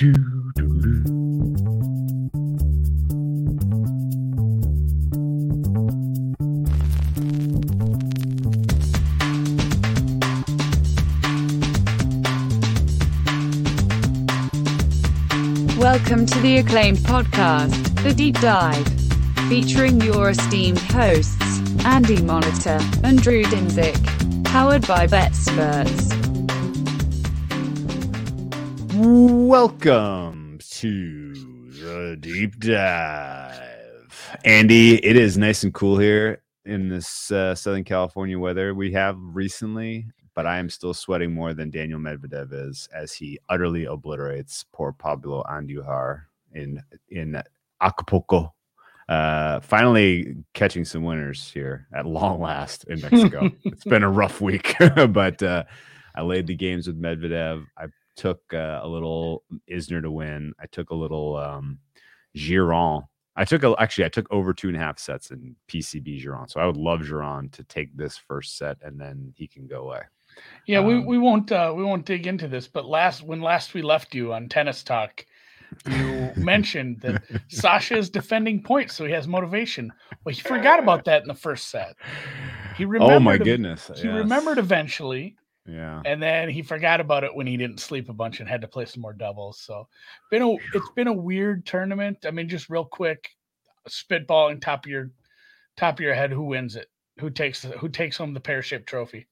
Welcome to the acclaimed podcast, The Deep Dive, featuring your esteemed hosts, Andy Molitor and Drew Dinsick, powered by BetSperts. Welcome to the deep dive. Andy, it is nice and cool here in this uh, Southern California weather we have recently, but I am still sweating more than Daniil Medvedev is as he utterly obliterates poor Pablo Andujar in in Acapulco. Uh, finally catching some winners here at long last in Mexico. it's been a rough week, but uh, I laid the games with Medvedev. I took uh, a little Isner to win. I took a little um, Giron. I took a, actually I took over two and a half sets in PCB Giron. So I would love Giron to take this first set and then he can go away. Yeah, we, Um, we won't uh, we won't dig into this, but last when last we left you on tennis talk, you mentioned that Sasha is defending points, so he has motivation. Well, he forgot about that in the first set. He remembered. Oh my goodness! He yes. remembered eventually, Yeah. and then he forgot about it when he didn't sleep a bunch and had to play some more doubles. So, been a it's been a weird tournament. I mean, just real quick, spitballing top of your top of your head, who wins it? Who takes who takes home the pear shaped trophy?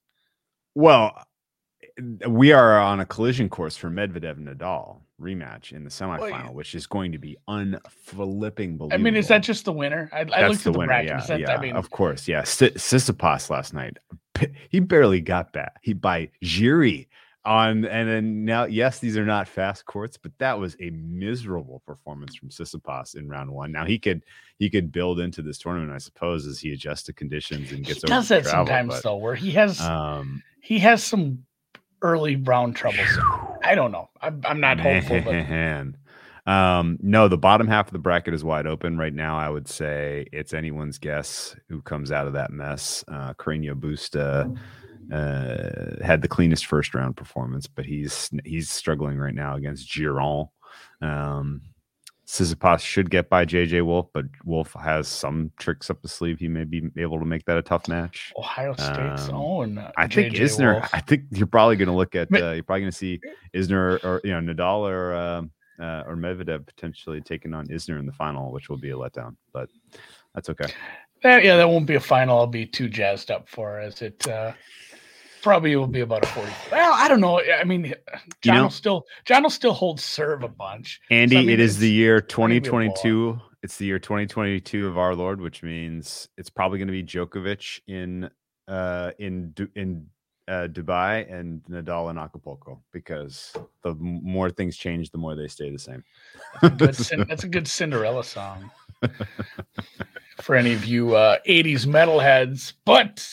Well, eh, we are on a collision course for Medvedev and Nadal rematch in the semifinal, which is going to be unflipping believable. I mean, is that just the winner? I, I looked the at the winner? bracket. Yeah, that, yeah. I mean, of course, yeah. S- Tsitsipas last night, he barely got that. He by Jiri on, and then now, yes, these are not fast courts, but that was a miserable performance from Tsitsipas in round one. Now he could he could build into this tournament, I suppose, as he adjusts to conditions and he gets does over that travel, sometimes but, though, where he has Um, he has some early round troubles. I don't know. I'm, I'm not hopeful, but Man. Um, no, the bottom half of the bracket is wide open right now. I would say it's anyone's guess who comes out of that mess. Uh, Carreño Busta uh, had the cleanest first round performance, but he's he's struggling right now against Giron. Um, Tsitsipas should get by JJ Wolf, but Wolf has some tricks up his sleeve. He may be able to make that a tough match. Ohio State's Um, own. I think Isner. Wolf. I think you're probably going to look at. Uh, you're probably going to see Isner or you know Nadal or um uh, or Medvedev potentially taking on Isner in the final, which will be a letdown. But that's okay. That- yeah, that won't be a final. I'll be too jazzed up for as it uh, probably will be about a forty. Well, I don't know. I mean, John know- will still John will still hold serve a bunch. Andy, I mean, it is the year not gonna be a blowout. 2022. It's the year 2022 of our Lord, which means it's probably going to be Djokovic in uh in in uh, Dubai and Nadal in Acapulco because the more things change, the more they stay the same. Good that's a good Cinderella song for any of you uh, 80s metalheads. But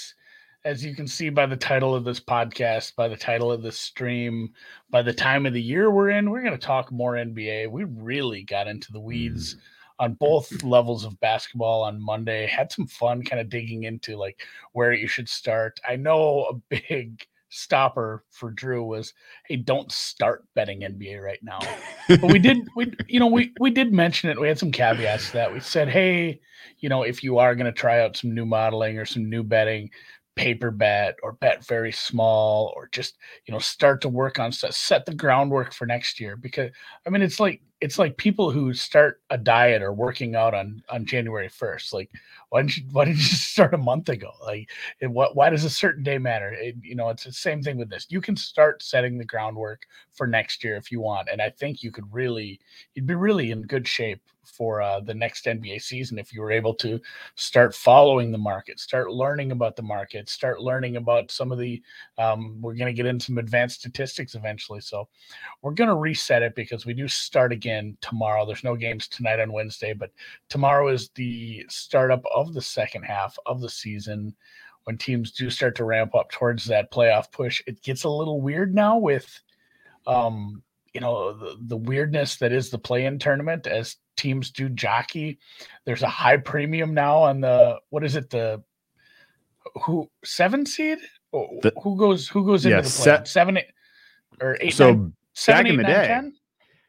as you can see by the title of this podcast, by the title of this stream, by the time of the year we're in, we're going to talk more NBA. We really got into the weeds on both levels of basketball on Monday. Had some fun kind of digging into like where you should start. I know a big stopper for Drew was, hey, don't start betting NBA right now but we did we you know we we did mention it we had some caveats to that we said hey you know if you are going to try out some new modeling or some new betting paper bet or bet very small or just you know start to work on set set the groundwork for next year because i mean it's like it's like people who start a diet or working out on on january 1st like why didn't you why didn't you start a month ago like it, what why does a certain day matter it, you know it's the same thing with this you can start setting the groundwork for next year if you want. And I think you could really, you'd be really in good shape for uh, the next NBA season if you were able to start following the market, start learning about the market, start learning about some of the. Um, we're going to get into some advanced statistics eventually, so we're going to reset it because we do start again tomorrow. There's no games tonight on Wednesday, but tomorrow is the startup of the second half of the season when teams do start to ramp up towards that playoff push. It gets a little weird now with um you know the, the weirdness that is the play-in tournament as teams do jockey there's a high premium now on the what is it the who seven seed Oh, The- who goes who goes into Yeah, the play se- seven eight or eight so nine, seven, back in the nine, day, 10?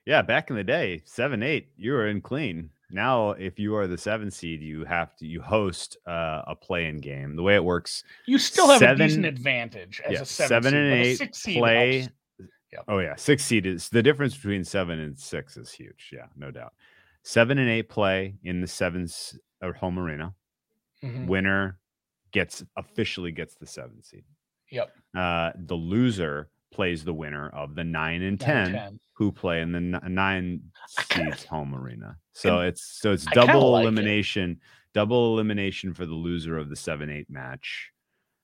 Yeah, back in the day, seven eight, you were in clean. Now, if you are the seven seed, you have to you host uh, a play-in game. The way it works, You still have Seven- a decent advantage as yeah, a seven, seven seed, and eight six seed play. helps. Yep. Oh yeah, six seed is the difference between seven and six is huge. Yeah, no doubt. Seven and eight play in the sevens or home arena. Mhm. Winner gets officially gets the seven seed. Yep. Uh, the loser plays the winner of the nine and nine, 10, 10. Who play in the nine seeds home arena. So it's so it's double like it. elimination, double elimination for the loser of the seven eight match.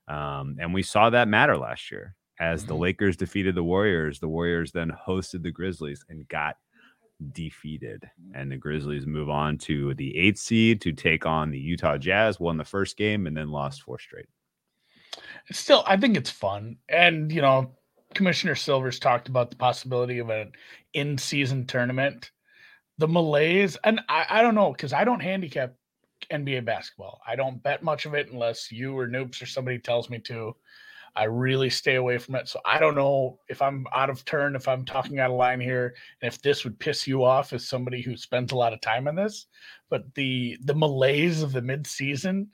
Um, and we saw that matter last year as the Mhm. Lakers defeated the Warriors. The Warriors then hosted the Grizzlies and got defeated. And the Grizzlies move on to the eighth seed to take on the Utah Jazz. Won the first game and then lost four straight. Still, I think it's fun. And, you know, Commissioner Silver's talked about the possibility of an in season tournament. The Malays, and I, I don't know, because I don't handicap NBA basketball. I don't bet much of it unless you or Noops or somebody tells me to. I really stay away from it. So I don't know if I'm out of turn, if I'm talking out of line here, and if this would piss you off as somebody who spends a lot of time on this. But the the malaise of the midseason,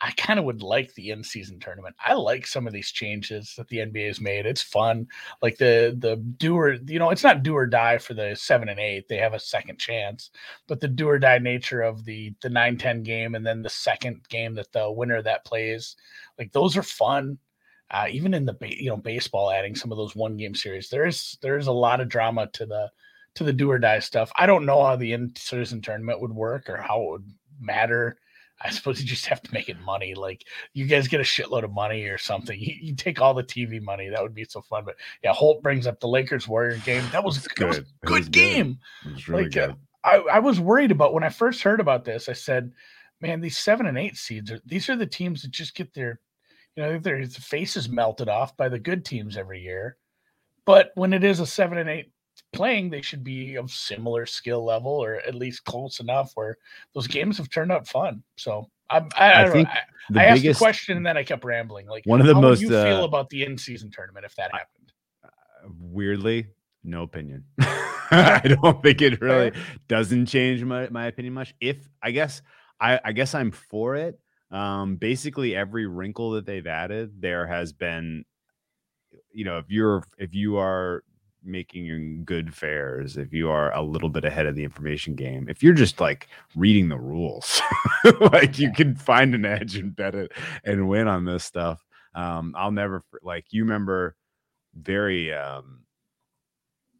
I kind of would like the in-season tournament. I like some of these changes that the NBA has made. It's fun. Like the the do or you know, it's not do or die for the seven and eight. They have a second chance, but the do or die nature of the the 9-10 game and then the second game that the winner that plays, like those are fun. Uh, even in the ba- you know baseball, adding some of those one game series, there is there is a lot of drama to the to the do or die stuff. I don't know how the in-season tournament would work or how it would matter. I suppose you just have to make it money. Like you guys get a shitload of money or something. You, you take all the TV money. That would be so fun. But yeah, Holt brings up the Lakers Warrior game. That was that was good. a good was good. game. It was really Like, uh. I, I was worried about when I first heard about this. I said, "Man, these seven and eight seeds are these are the teams that just get their, you know, their faces melted off by the good teams every year." But when it is a seven and eight playing, they should be of similar skill level or at least close enough where those games have turned out fun. So I, I, I think. I, The I asked the biggest question and then I kept rambling. Like, one of the how most you feel uh, about the in-season tournament if that happened? weirdly no opinion i don't think it really doesn't change my, my opinion much if i guess I, I guess i'm for it um basically every wrinkle that they've added there has been you know if you're if you are making good fares if you are a little bit ahead of the information game if you're just like reading the rules like you can find an edge and bet it and win on this stuff um i'll never like you remember very um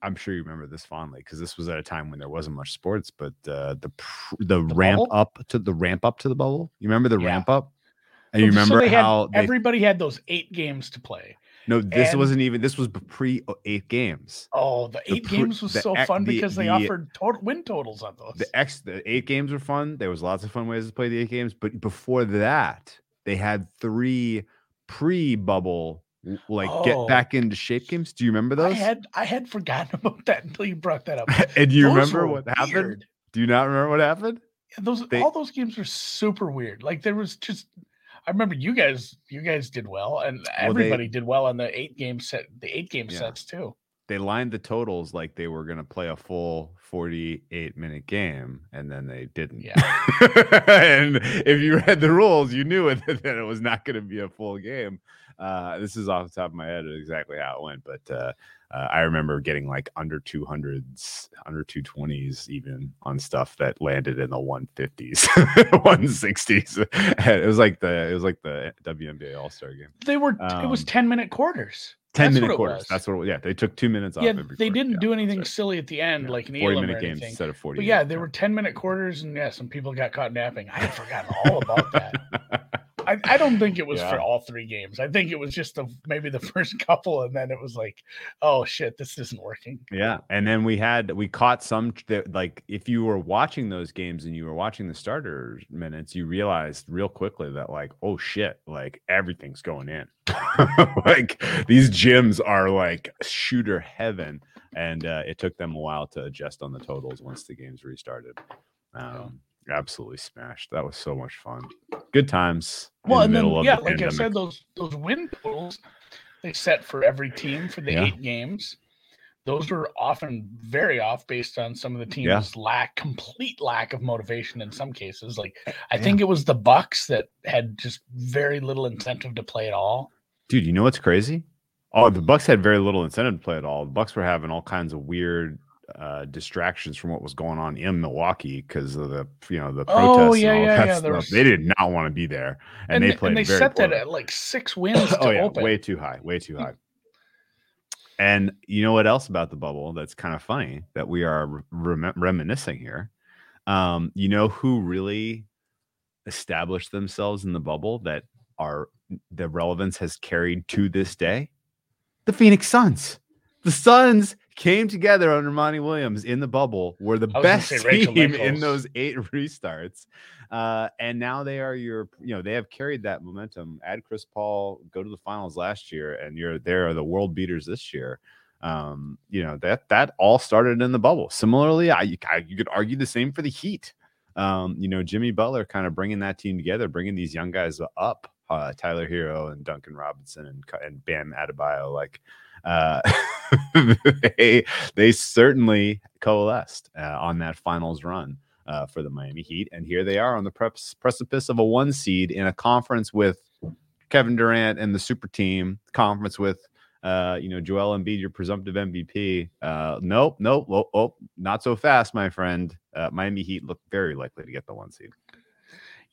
I'm sure you remember this fondly because this was at a time when there wasn't much sports, but uh, the pr- the, ramp bubble? up to the ramp up to the bubble. You remember the Yeah. ramp up, and you So- so remember they had- how they, everybody had those eight games to play. No, this and- wasn't even this was pre uh, eight games. Oh, the The eight games was the so fun the- because they offered total win totals on those. The X the eight games were fun. There was lots of fun ways to play the eight games, but before that, they had three pre bubble like Oh. get back into shape games. Do you remember those? I had I had forgotten about that until you brought that up. and do you Those remember what happened? Do you not remember what happened? Yeah, those They- all those games were super weird. Like there was just I remember you guys you guys did well and they- everybody did well on the eight game set the eight game Yeah. sets too. they lined the totals like they were going to play a full 48 minute game and then they didn't Yeah. and if you read the rules you knew it, that it was not going to be a full game uh, this is off the top of my head exactly how it went but uh, uh, i remember getting like under 200s under 220s even on stuff that landed in the 150s 160s it was like the it was like the WNBA all-star game. They were it was Um, 10 minute quarters. 10 That's minute quarters. that's what yeah they took two minutes off yeah, every they didn't Yeah, do anything silly at the end Yeah, like an 40 Elam minute games instead of 40 But yeah, there were 10 minute quarters, and yeah, some people got caught napping. I had forgotten all about that. I, I don't think it was Yeah. for all three games. I think it was just the maybe the first couple, and then it was like, oh shit, this isn't working. yeah and then we had we caught some that like if you were watching those games and you were watching the starters minutes you realized real quickly that like oh shit like everything's going in like these gyms are like shooter heaven and uh, it took them a while to adjust on the totals once the games restarted um absolutely smashed that was so much fun good times in Well, the and then middle of yeah, the like I said, those those win totals they set for every team for the Yeah. eight games. those are often very off based on some of the teams Yeah. lack complete lack of motivation in some cases. Like I Yeah. think it was the Bucks that had just very little incentive to play at all. Dude, you know what's crazy? Oh, the Bucks had very little incentive to play at all. The Bucks were having all kinds of weird uh, distractions from what was going on in Milwaukee because of the you know the protests Oh, yeah, and all yeah, yeah, stuff. was- They did not want to be there, and, And, they played and they set that at like six wins to oh yeah, open. way too high, way too high. And you know what else about the bubble that's kind of funny that we are rem- reminiscing here? Um, you know who really established themselves in the bubble that are the relevance has carried to this day? The Phoenix Suns. The Suns came together under Monty Williams in the bubble, were the I was gonna best team in those eight restarts. Uh, and now they are your, you know, they have carried that momentum. Add Chris Paul, go to the finals last year, and you're there are the world beaters this year. Um, you know that that all started in the bubble. Similarly, I, I you could argue the same for the Heat. Um, you know, Jimmy Butler kind of bringing that team together, bringing these young guys up, uh, Tyler Herro and Duncan Robinson and and Bam Adebayo, like uh, they they certainly coalesced uh, on that finals run uh, for the Miami Heat, and here they are on the prep- precipice of a one seed in a conference with Kevin Durant and the super team, conference with uh, you know Joel Embiid, your presumptive MVP. Uh, nope, nope, oh, oh, not so fast, my friend. Uh, Miami Heat look very likely to get the one seed.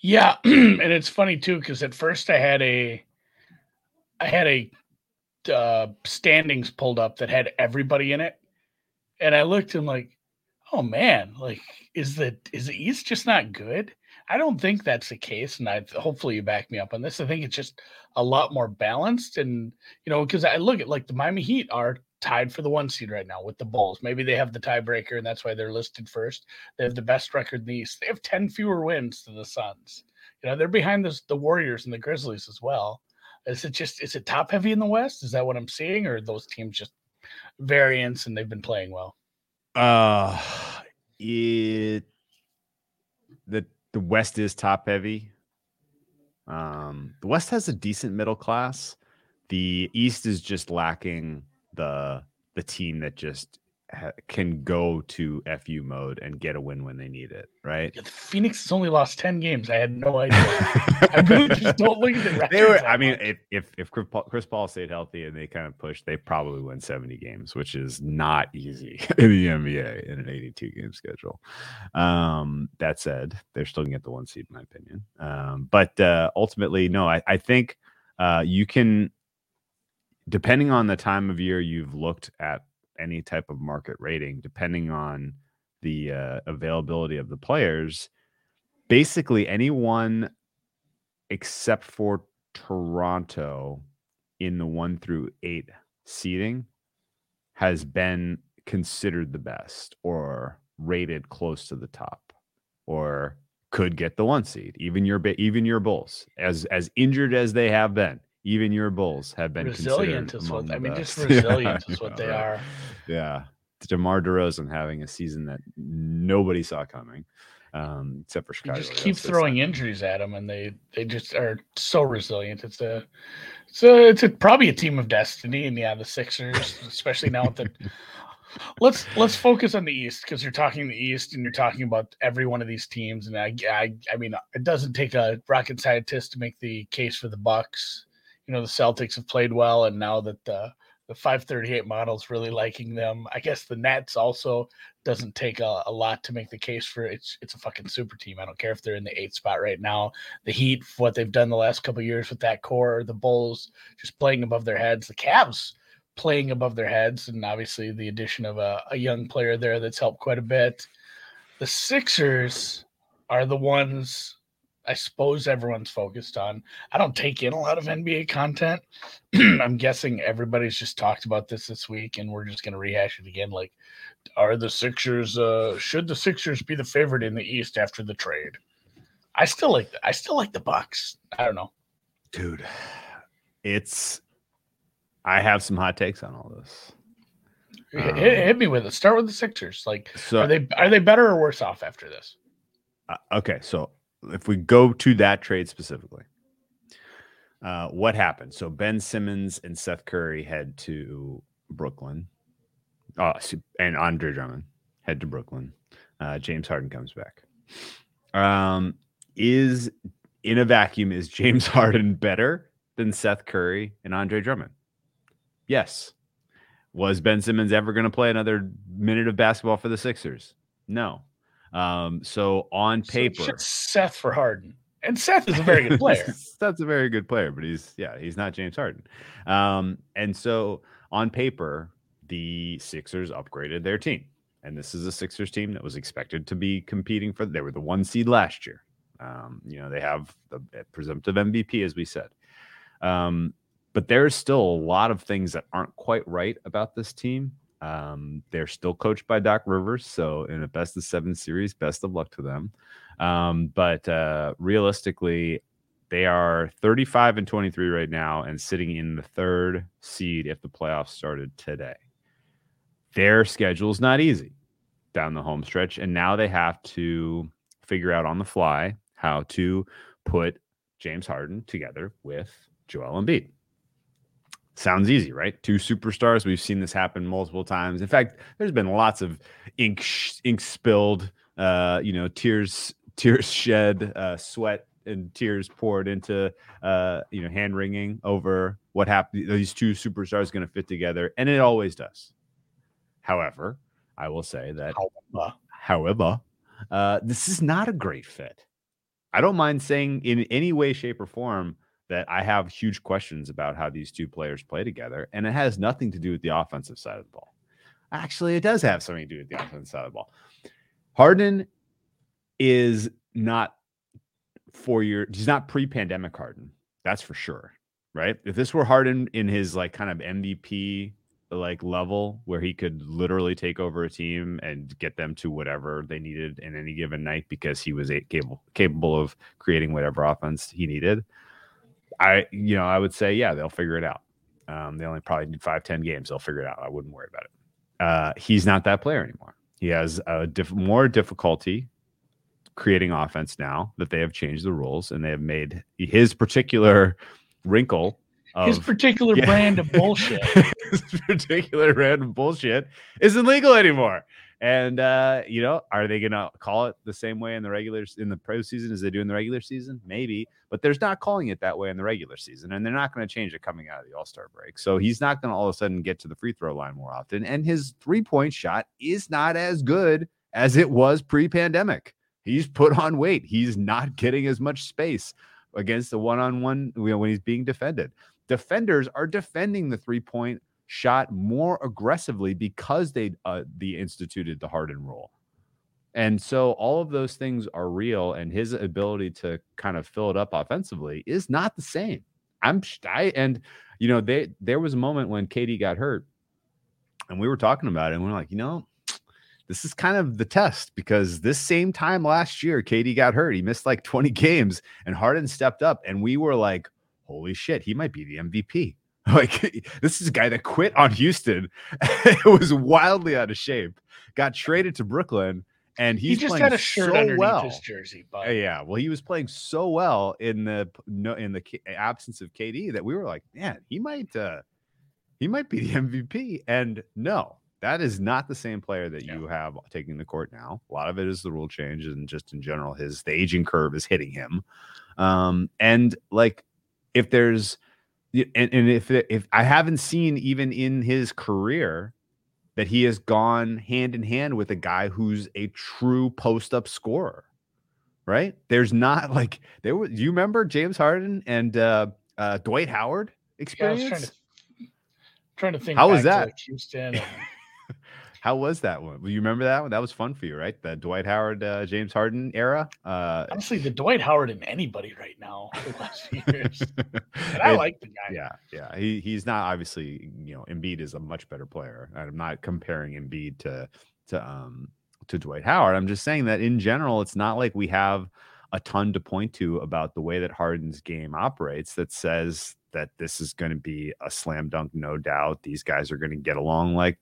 Yeah, and it's funny too because at first I had a, I had a uh, standings pulled up that had everybody in it, and I looked and like, oh man, like is the is the East just not good? I don't think that's the case, and I hopefully you back me up on this. I think it's just a lot more balanced, and you know because I look at like the Miami Heat are tied for the one seed right now with the Bulls. Maybe they have the tiebreaker, and that's why they're listed first. They have the best record in the East. They have ten fewer wins than the Suns. You know they're behind the the Warriors and the Grizzlies as well. Is it just is it top heavy in the West? Is that what I'm seeing, or are those teams just variants and they've been playing well? Uh it the the West is top heavy. Um the West has a decent middle class. The East is just lacking the the team that just ha- can go to FU mode and get a win when they need it, right? Phoenix has only lost ten games. I had no idea. I really just don't look at the they were. I mean, if if if Chris Paul, Chris Paul stayed healthy and they kind of pushed, they probably win seventy games, which is not easy in the NBA in an eighty-two game schedule. Um, that said, they're still gonna get the one seed, in my opinion. Um, but uh, ultimately, no, I, I think uh, you can, depending on the time of year you've looked at any type of market rating, depending on the uh, availability of the players, basically anyone except for Toronto in the one through eight seating has been considered the best or rated close to the top or could get the one seed. Even your even your Bulls, as as injured as they have been, even your Bulls have been resilient is what I mean. Just best. Yeah, resilient is what yeah, they are. Yeah. DeMar DeRozan having a season that nobody saw coming, um, except for You just keep throwing injuries at them, and they they just are so resilient. It's a it's a it's a, probably a team of destiny. And yeah, the Sixers, especially now with the let's let's focus on the East because you're talking the East and you're talking about every one of these teams. And I I, I mean, it doesn't take a rocket scientist to make the case for the Bucks. You know, the Celtics have played well, and now that the the 538 model's really liking them. I guess the Nets also doesn't take a, a lot to make the case for it's it's a fucking super team. I don't care if they're in the eighth spot right now. The Heat, what they've done the last couple years with that core, the Bulls just playing above their heads, the Cavs playing above their heads, and obviously the addition of a, a young player there that's helped quite a bit. The Sixers are the ones I suppose everyone's focused on. I don't take in a lot of NBA content. I'm guessing everybody's just talked about this this week, and we're just going to rehash it again. Like, are the Sixers? Uh, should the Sixers be the favorite in the East after the trade? I still like. The, I still like the Bucks. I don't know. dude. It's. I have some hot takes on all this. Hit, Um, hit- hit me with it. Start with the Sixers. Like, So are they are they better or worse off after this? Uh, okay, so if we go to that trade specifically, uh, what happened? So Ben Simmons and Seth Curry head to Brooklyn. Oh, and Andre Drummond head to Brooklyn. Uh, James Harden comes back. Um, is in a vacuum is James Harden better than Seth Curry and Andre Drummond? Yes. Was Ben Simmons ever going to play another minute of basketball for the Sixers? No. Um, so on paper, so Seth for Harden, and Seth is a very good player. Seth's a very good player, but he's yeah, he's not James Harden. Um, and so on paper, the Sixers upgraded their team, and this is a Sixers team that was expected to be competing for. They were the one seed last year. Um, you know, they have the presumptive MVP, as we said. Um, but there's still a lot of things that aren't quite right about this team. Um, they're still coached by Doc Rivers, so in a best of seven series, best of luck to them. Um, but uh, realistically, they are 35 and 23 right now and sitting in the third seed if the playoffs started today. Their schedule is not easy down the home stretch, and now they have to figure out on the fly how to put James Harden together with Joel Embiid. Sounds easy, right? Two superstars. We've seen this happen multiple times. In fact, there's been lots of ink ink spilled, uh, you know, tears tears shed, uh, sweat and tears poured into, uh, you know, hand wringing over what happened. These two superstars going to fit together, and it always does. However, I will say that, however, however uh, this is not a great fit. I don't mind saying in any way, shape, or form that I have huge questions about how these two players play together, and it has nothing to do with the offensive side of the ball. Actually, it does have something to do with the offensive side of the ball. Harden is not four year. He's not pre-pandemic Harden. That's for sure. Right. If this were Harden in his like kind of MVP like level where he could literally take over a team and get them to whatever they needed in any given night because he was capable capable of creating whatever offense he needed. I you know I would say yeah they'll figure it out. Um, they only probably need five ten games. They'll figure it out. I wouldn't worry about it. Uh, he's not that player anymore. He has a diff- more difficulty creating offense now that they have changed the rules and they have made his particular wrinkle of, his particular yeah. brand of bullshit. his particular brand of bullshit isn't legal anymore. And uh, you know, are they gonna call it the same way in the regular in the pro season as they do in the regular season? Maybe, but there's not calling it that way in the regular season, and they're not going to change it coming out of the All Star break. So he's not going to all of a sudden get to the free throw line more often, and his three point shot is not as good as it was pre pandemic. He's put on weight. He's not getting as much space against the one on one when he's being defended defenders are defending the three point shot more aggressively because they uh, the instituted the Harden rule. And so all of those things are real, and his ability to kind of fill it up offensively is not the same. I'm I and you know they there was a moment when KD got hurt, and we were talking about it, and we are like, you know, this is kind of the test because this same time last year, KD got hurt. He missed like 20 games, and Harden stepped up, and we were like, holy shit, he might be the MVP. Like this is a guy that quit on Houston, it was wildly out of shape, got traded to Brooklyn, and he's he just had a shirt so underneath well. his jersey. But yeah, well, he was playing so well in the in the absence of KD that we were like, man, he might uh he might be the MVP. And no, that is not the same player that you have taking the court now. A lot of it is the rule change and just in general, his the aging curve is hitting him. Um, and like if there's and, and if if I haven't seen even in his career that he has gone hand in hand with a guy who's a true post up scorer, right? There's not like there was. You remember James Harden and uh, uh, Dwight Howard experience? Yeah, trying, to, trying to think. How was that? Like Houston. How was that one? You remember that one? That was fun for you, right? The Dwight Howard, uh, James Harden era. Uh, Honestly, the Dwight Howard and anybody right now the last few years. and I like the guy. Yeah, yeah. He he's not obviously you know Embiid is a much better player. I'm not comparing Embiid to to um to Dwight Howard. I'm just saying that in general, it's not like we have a ton to point to about the way that Harden's game operates that says that this is going to be a slam dunk, no doubt. These guys are going to get along like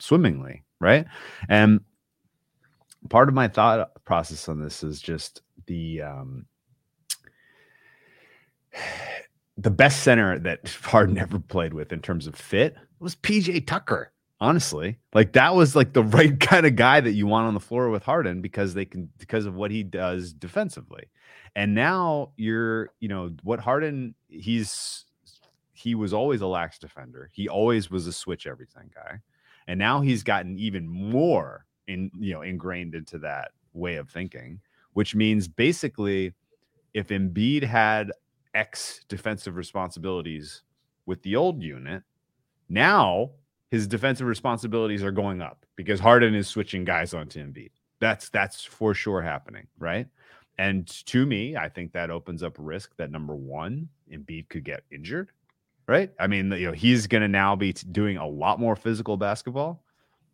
swimmingly, right? And part of my thought process on this is just the um the best center that Harden ever played with in terms of fit was PJ Tucker. Honestly, like that was like the right kind of guy that you want on the floor with Harden because they can because of what he does defensively. And now you're, you know, what Harden he's he was always a lax defender. He always was a switch everything guy. And now he's gotten even more in, you know, ingrained into that way of thinking, which means basically if Embiid had X defensive responsibilities with the old unit, now his defensive responsibilities are going up because Harden is switching guys onto Embiid. That's that's for sure happening, right? And to me, I think that opens up risk that number one, Embiid could get injured right? I mean, you know, he's going to now be doing a lot more physical basketball.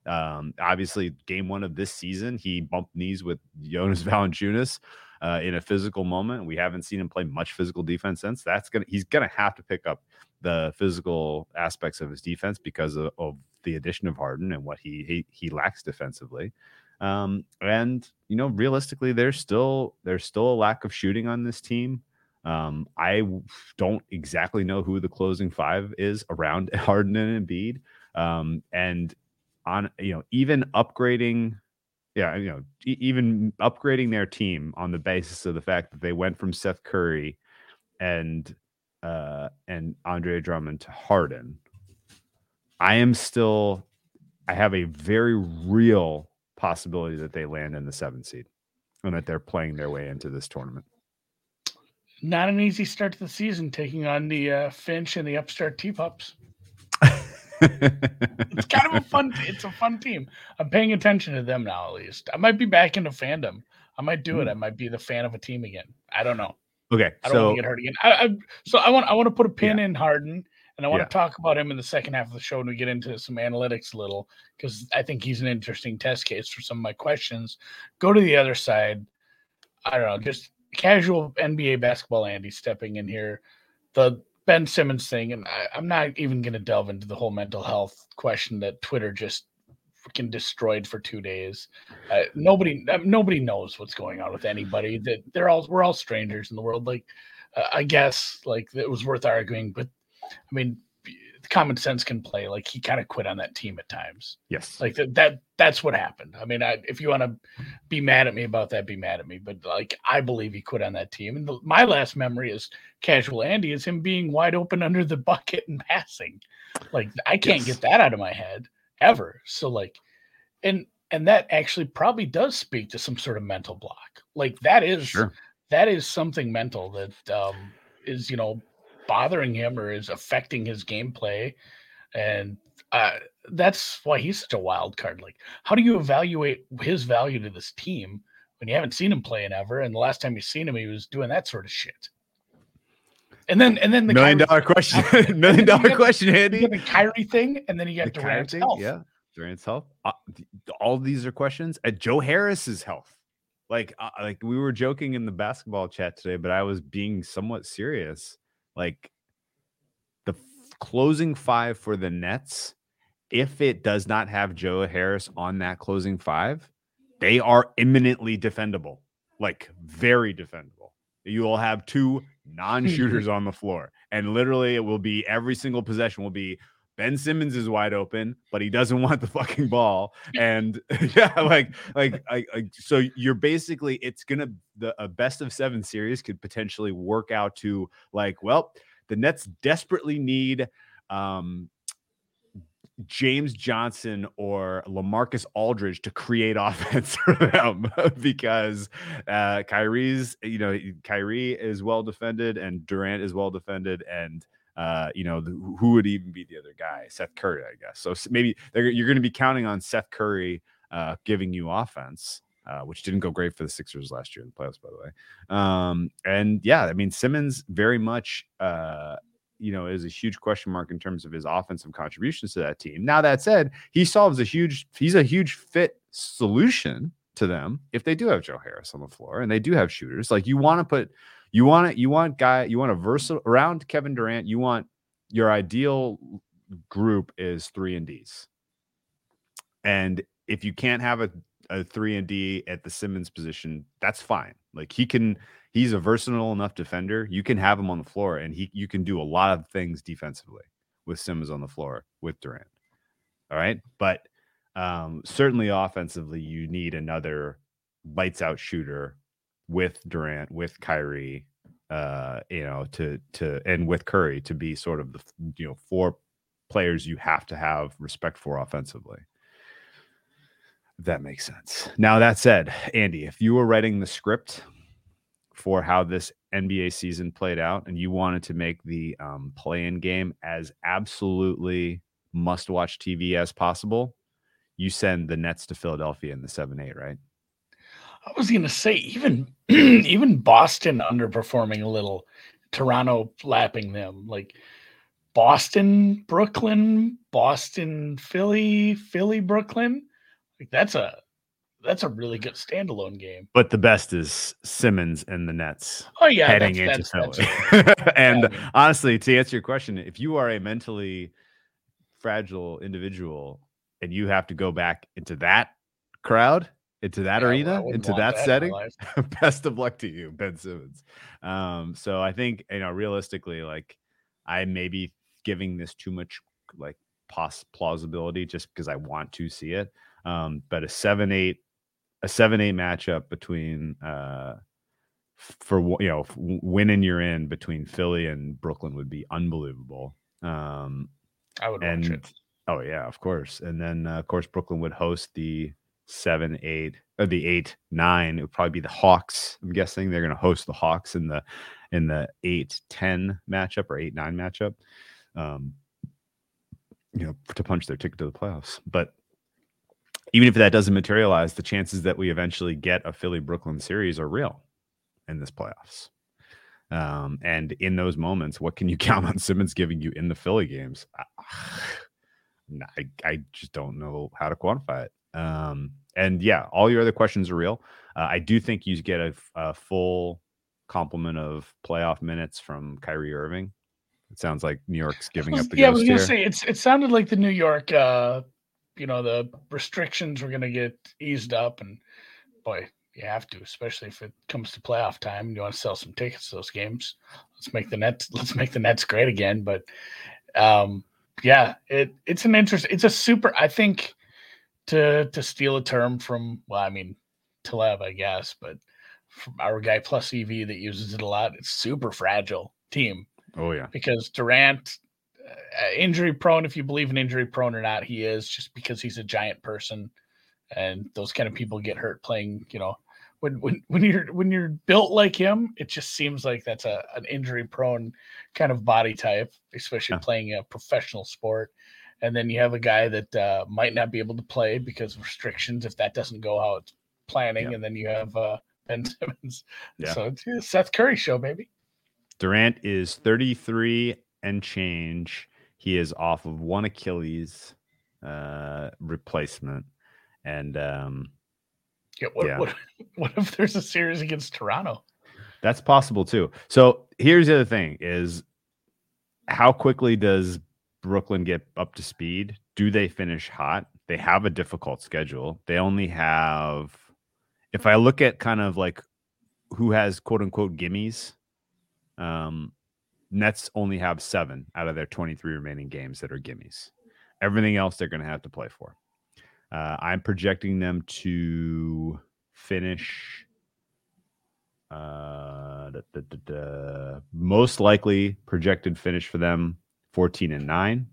Um, obviously, game one of this season, he bumped knees with Jonas Valanciunas uh, in a physical moment. We haven't seen him play much physical defense since. That's gonna he's gonna have to pick up the physical aspects of his defense because of, of the addition of Harden and what he he, he lacks defensively. Um, and you know, realistically, there's still there's still a lack of shooting on this team. Um, I don't exactly know who the closing five is around Harden and Embiid. Um, and on you know, even upgrading, yeah, you know, even upgrading their team on the basis of the fact that they went from Seth Curry and uh, and Andre Drummond to Harden. I am still, I have a very real possibility that they land in the seven seed and that they're playing their way into this tournament not an easy start to the season taking on the uh, Finch and the upstart T-Pups. it's kind of a fun it's a fun team. I'm paying attention to them now at least. I might be back into fandom. I might do it. Hmm. I might be the fan of a team again. I don't know. Okay. I don't so, want to get hurt again. I, I, so I want I want to put a pin yeah. in Harden and I want yeah. to talk about him in the second half of the show when we get into some analytics a little because I think he's an interesting test case for some of my questions. Go to the other side. I don't know, just casual NBA basketball Andy stepping in here. The Ben Simmons thing, and I, am not even going to delve into the whole mental health question that Twitter just freaking destroyed for two days. Uh, nobody, uh, nobody knows what's going on with anybody. That they're all we're all strangers in the world. Like, uh, I guess like it was worth arguing, but I mean, common sense can play. Like he kind of quit on that team at times. Yes. Like that, that that's what happened. I mean, I, if you want to be mad at me about that, be mad at me. But like, I believe he quit on that team. And the, my last memory is casual Andy is him being wide open under the bucket and passing. Like I can't yes. get that out of my head ever. So like, and and that actually probably does speak to some sort of mental block. Like that is sure. that is something mental that um is you know bothering him or is affecting his gameplay. And uh, that's why he's such a wild card. Like, how do you evaluate his value to this team when you haven't seen him play in ever? And the last time you've seen him, he was doing that sort of shit. And then, and then the million dollar question, million dollar question, Andy. The Kyrie thing, and then you got the Durant's thing, health. Yeah, Durant's health. Uh, all these are questions. At Joe Harris's health, like, uh, like we were joking in the basketball chat today, but I was being somewhat serious like the f- closing five for the Nets, if it does not have Joe Harris on that closing five, they are imminently defendable, like very defendable. You will have two non-shooters on the floor, and literally, it will be every single possession will be Ben Simmons is wide open, but he doesn't want the fucking ball. And yeah, like, like, I, I, so you're basically, it's gonna the a best of seven series could potentially work out to like, well, the Nets desperately need um James Johnson or Lamarcus Aldridge to create offense for them because uh Kyrie's, you know, Kyrie is well defended and Durant is well defended and uh, you know, the, who would even be the other guy? Seth Curry, I guess. So maybe you're going to be counting on Seth Curry uh, giving you offense, uh, which didn't go great for the Sixers last year in the playoffs, by the way. Um, and yeah, I mean, Simmons very much, uh, you know, is a huge question mark in terms of his offensive contributions to that team. Now, that said, he solves a huge, he's a huge fit solution to them if they do have Joe Harris on the floor and they do have shooters. Like you want to put you want it. You want guy. You want a versatile around Kevin Durant. You want your ideal group is three and D's. And if you can't have a, a three and D at the Simmons position, that's fine. Like he can, he's a versatile enough defender. You can have him on the floor, and he you can do a lot of things defensively with Simmons on the floor with Durant. All right. But um, certainly offensively, you need another lights out shooter with Durant, with Kyrie, uh, you know, to to and with Curry to be sort of the you know four players you have to have respect for offensively. That makes sense. Now that said, Andy, if you were writing the script for how this NBA season played out and you wanted to make the um, play-in game as absolutely must-watch TV as possible, you send the Nets to Philadelphia in the seven eight, right? I was going to say even even Boston underperforming a little, Toronto lapping them. Like Boston, Brooklyn, Boston, Philly, Philly, Brooklyn. Like that's a that's a really good standalone game. But the best is Simmons and the Nets. Oh yeah, heading that's, into that's, Philly. that's- and Yeah, I mean- honestly, to answer your question, if you are a mentally fragile individual and you have to go back into that crowd, into that yeah, arena, wouldn't into want that setting, best of luck to you, Ben Simmons. Um, so I think you know, realistically, like I may be giving this too much like pos- plausibility just because I want to see it. Um, but a seven eight, a seven eight matchup between uh for you know winning you're in between Philly and Brooklyn would be unbelievable. Um, I would watch and it. oh yeah, of course. And then uh, of course Brooklyn would host the seven, eight, or the eight, nine. It would probably be the Hawks. I'm guessing they're going to host the Hawks in the in the eight, 10 matchup or eight, nine matchup. Um, you know, to punch their ticket to the playoffs. But even if that doesn't materialize, the chances that we eventually get a Philly Brooklyn series are real in this playoffs. Um, and in those moments, what can you count on Simmons giving you in the Philly games? I, I, I just don't know how to quantify it. Um, and yeah, all your other questions are real. Uh, I do think you get a full complement of playoff minutes from Kyrie Irving. It sounds like New York's giving was- up the yeah, I was gonna here. say it's it sounded like the New York uh you know, the restrictions were gonna get eased up and boy, you have to, especially if it comes to playoff time. You want to sell some tickets to those games. Let's make the Nets let's make the Nets great again. But um yeah, it it's an interest it's a super I think to to steal a term from well, I mean Taleb, I guess, but from our guy plus EV that uses it a lot, it's super fragile team oh yeah, because Durant, uh, injury prone, if you believe in injury prone or not, he is just because he's a giant person, and those kind of people get hurt playing. You know, when when when you're when you're built like him, it just seems like that's a an injury prone kind of body type, especially Yeah. playing a professional sport. And then you have a guy that uh, might not be able to play because of restrictions if that doesn't go how it's planning. Yeah. And then you have uh, Ben Simmons. Yeah. So it's a Seth Curry show, baby. Durant is 33 and change. He is off of one Achilles uh, replacement, and um, Yeah, what, Yeah. what what if there's a series against Toronto? That's possible too. So here's the other thing: is how quickly does Brooklyn get up to speed? Do they finish hot? They have a difficult schedule. They only have, if I look at kind of like who has quote unquote gimmies, um, Nets only have seven out of their 23 remaining games that are gimmies. Everything else they're going to have to play for. Uh, I'm projecting them to finish uh da, da, da, most likely projected finish for them 14 and 9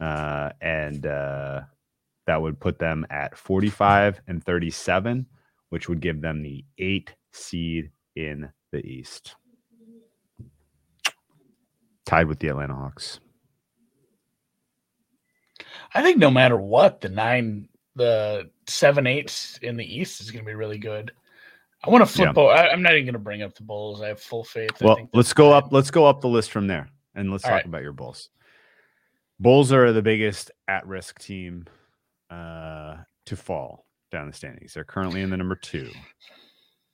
uh and uh that would put them at 45 and 37 which would give them the 8 seed in the east tied with the Atlanta Hawks I think no matter what, the nine, the seven eights in the East is going to be really good. I want to flip. Yeah. I, am not even going to bring up the Bulls. I have full faith. I Well, let's go up. Let's go up the list from there, and let's All talk right. about your Bulls. Bulls are the biggest at-risk team uh, to fall down the standings. They're currently in the number two,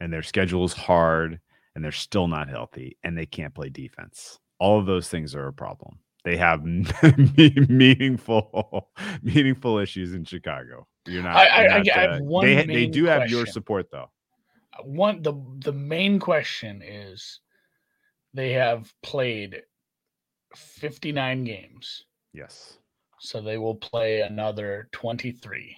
and their schedule is hard, and they're still not healthy, and they can't play defense. All of those things are a problem. They have meaningful, meaningful issues in Chicago. You're not. I- I- you're I- not, I have uh, one they they do have your support though. one the the main question is they have played 59 games. Yes. So they will play another 23.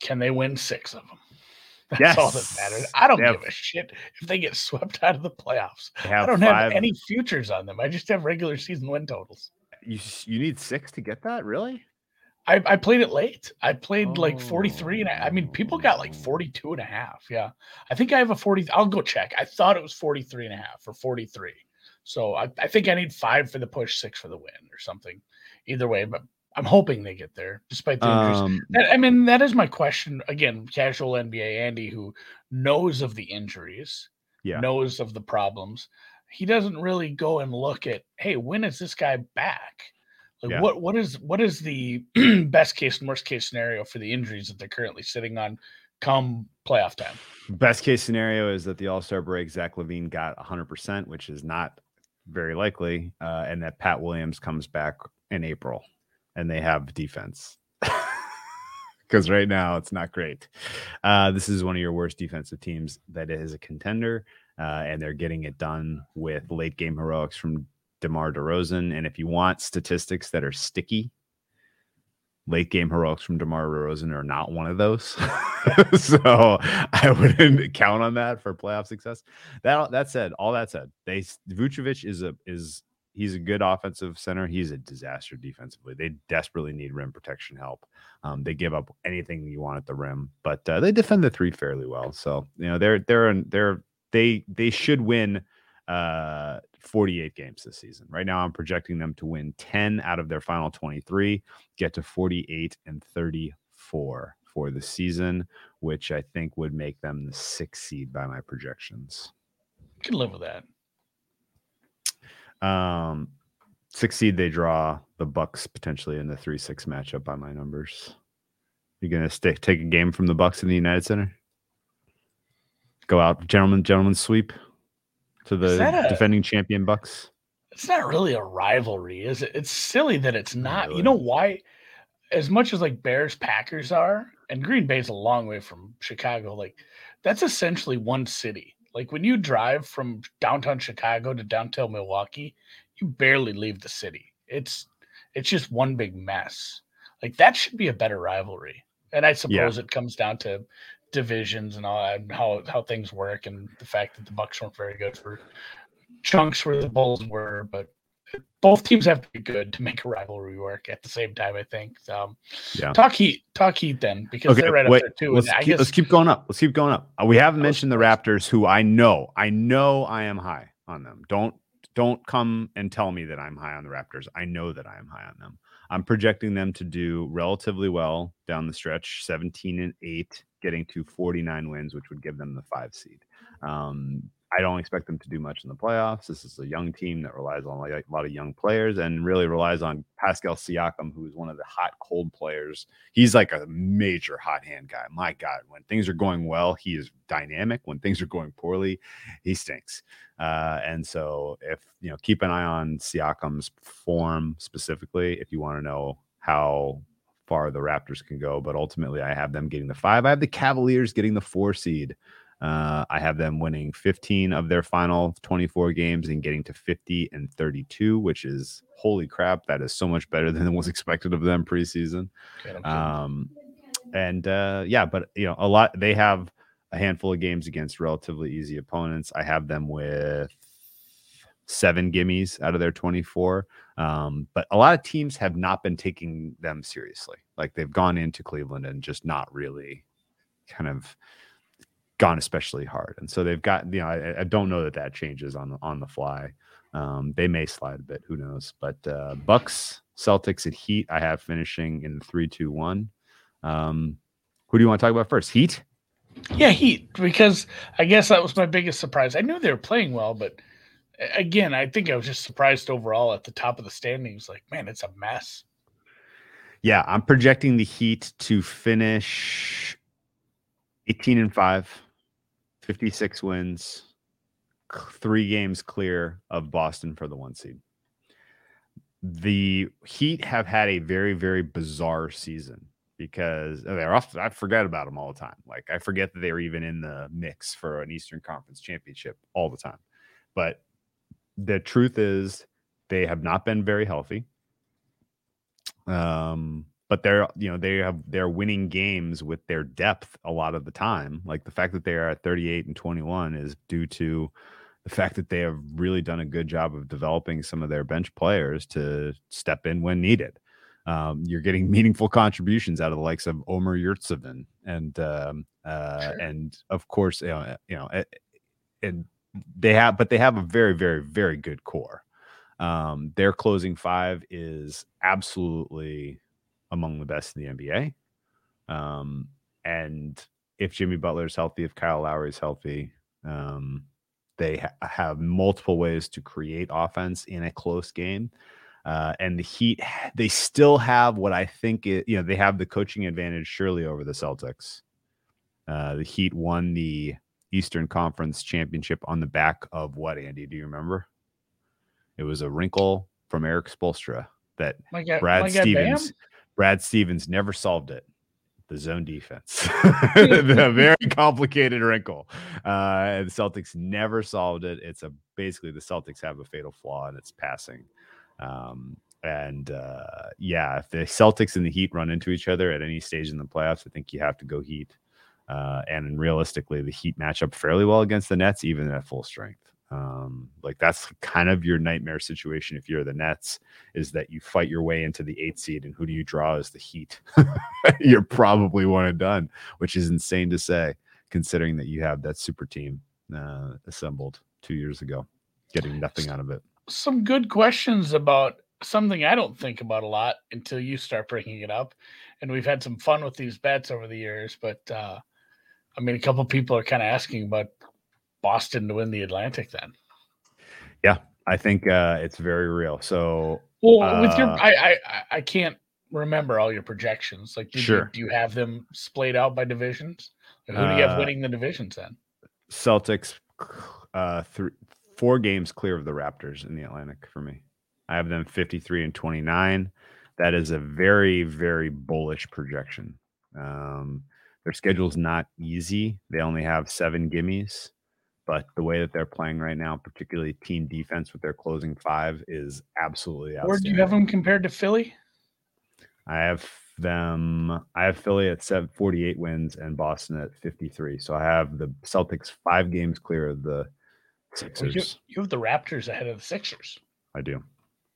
Can they win six of them? That's yes. all that matters. I don't give a shit if they get swept out of the playoffs. I don't five. have any futures on them. I just have regular season win totals. You you need six to get that, really? I, I played it late. I played oh. like 43 and I, I mean people got like 42 and a half. Yeah. I think I have a 40 I'll go check. I thought it was 43 and a half or 43. So I, I think I need five for the push, six for the win or something. Either way, but I'm hoping they get there despite the injuries. Um, I mean, that is my question. Again, casual NBA Andy who knows of the injuries, yeah. knows of the problems. He doesn't really go and look at, hey, when is this guy back? Like yeah. what what is what is the best case and worst case scenario for the injuries that they're currently sitting on come playoff time? Best case scenario is that the All Star break, Zach LaVine got 100%, which is not very likely, uh, and that Pat Williams comes back in April and they have defense. Because right now it's not great. Uh, this is one of your worst defensive teams that is a contender, uh, and they're getting it done with late game heroics from DeMar DeRozan. And if you want statistics that are sticky, late game heroics from DeMar DeRozan are not one of those. so I wouldn't count on that for playoff success. That that said, all that said, they Vucevic is a is he's a good offensive center. He's a disaster defensively. They desperately need rim protection help. Um, they give up anything you want at the rim, but uh, they defend the three fairly well. So you know they're they're they're they they should win uh 48 games this season. Right now, I'm projecting them to win 10 out of their final 23, get to 48 and 34 for the season, which I think would make them the sixth seed by my projections. Can live with that. Um, six seed they draw the Bucks potentially in the three six matchup by my numbers. You're gonna stick take a game from the Bucks in the United Center. Go out, gentlemen, gentlemen sweep to the a, defending champion Bucks. It's not really a rivalry, is it? It's silly that it's not. not really. You know why? As much as like Bears Packers are, and Green Bay's a long way from Chicago, like that's essentially one city. Like when you drive from downtown Chicago to downtown Milwaukee, you barely leave the city. It's it's just one big mess. Like that should be a better rivalry. And I suppose yeah. it comes down to divisions and all and how how things work and the fact that the Bucks weren't very good for chunks where the Bulls were, but both teams have to be good to make a rivalry work at the same time. I think. Um, yeah. Talk Heat. Talk Heat then because okay, they're right wait, up there too. Let's keep, guess, let's keep going up. Let's keep going up. Uh, we haven't mentioned the Raptors, who I know. I know I am high on them. Don't don't come and tell me that I'm high on the Raptors. I know that I am high on them. I'm projecting them to do relatively well down the stretch, 17 and 8, getting to 49 wins, which would give them the five seed. Um, I don't expect them to do much in the playoffs. This is a young team that relies on a lot of young players and really relies on Pascal Siakam, who is one of the hot cold players. He's like a major hot hand guy. My God, when things are going well, he is dynamic. When things are going poorly, he stinks. Uh, and so, if you know, keep an eye on Siakam's form specifically if you want to know how far the Raptors can go. But ultimately, I have them getting the five. I have the Cavaliers getting the four seed. Uh, I have them winning 15 of their final 24 games and getting to 50 and 32, which is holy crap. That is so much better than was expected of them preseason. Um, and uh, yeah, but you know, a lot they have a handful of games against relatively easy opponents. I have them with seven gimmies out of their 24. Um, but a lot of teams have not been taking them seriously. Like they've gone into Cleveland and just not really kind of gone especially hard, and so they've got you know I, I don't know that that changes on the on the fly. Um, they may slide a bit, who knows? But uh, Bucks, Celtics, and Heat, I have finishing in three, two, one. Um, who do you want to talk about first? Heat. Yeah, Heat, because I guess that was my biggest surprise. I knew they were playing well, but again, I think I was just surprised overall at the top of the standings. Like, man, it's a mess. Yeah, I'm projecting the Heat to finish 18 and 5 56 wins, three games clear of Boston for the one seed. The Heat have had a very, very bizarre season because they're off. I forget about them all the time. Like I forget that they were even in the mix for an Eastern Conference championship all the time. But the truth is, they have not been very healthy. Um, but they're you know they have they're winning games with their depth a lot of the time. Like the fact that they are at 38 and 21 is due to the fact that they have really done a good job of developing some of their bench players to step in when needed. Um, you're getting meaningful contributions out of the likes of Omer Yurtseven and um, uh, sure. and of course you know, you know and they have but they have a very very very good core. Um, their closing five is absolutely among the best in the NBA. Um, and if Jimmy Butler is healthy, if Kyle Lowry is healthy, um, they ha- have multiple ways to create offense in a close game. Uh, and the Heat, they still have what I think it, you know, they have the coaching advantage surely over the Celtics. Uh, the Heat won the Eastern Conference championship on the back of what, Andy? Do you remember? It was a wrinkle from Erik Spoelstra that Brad Stevens, Brad Stevens never solved it the zone defense, the very complicated wrinkle. Uh, and the Celtics never solved it. It's a basically the Celtics have a fatal flaw in its passing. Um, and uh, yeah, if the Celtics and the Heat run into each other at any stage in the playoffs, I think you have to go Heat. Uh, and realistically, the Heat match up fairly well against the Nets, even at full strength. Um, like that's kind of your nightmare situation if you're the Nets, is that you fight your way into the eight seed, and who do you draw as the Heat? you're probably one and done, which is insane to say, considering that you have that super team uh, assembled two years ago, getting nothing out of it. Some good questions about something I don't think about a lot until you start bringing it up, and we've had some fun with these bets over the years, but. uh I mean, a couple people are kind of asking about Boston to win the Atlantic then. Yeah, I think uh, it's very real. So, well, uh, with your, uh, I, I, I can't remember all your projections. Like, do, sure. you, do you have them splayed out by divisions? who do you have uh, winning the divisions then? Celtics, uh, three, four games clear of the Raptors in the Atlantic for me. I have them 53 and 29. That is a very, very bullish projection. Um, their schedule is not easy. They only have seven gimmies but the way that they're playing right now, particularly team defense with their closing five, is absolutely Where do you have them compared to Philly? I have them. I have Philly at 48 wins and Boston at 53. So I have the Celtics five games clear of the Sixers. Well, you, you, have the Raptors ahead of the Sixers. I do.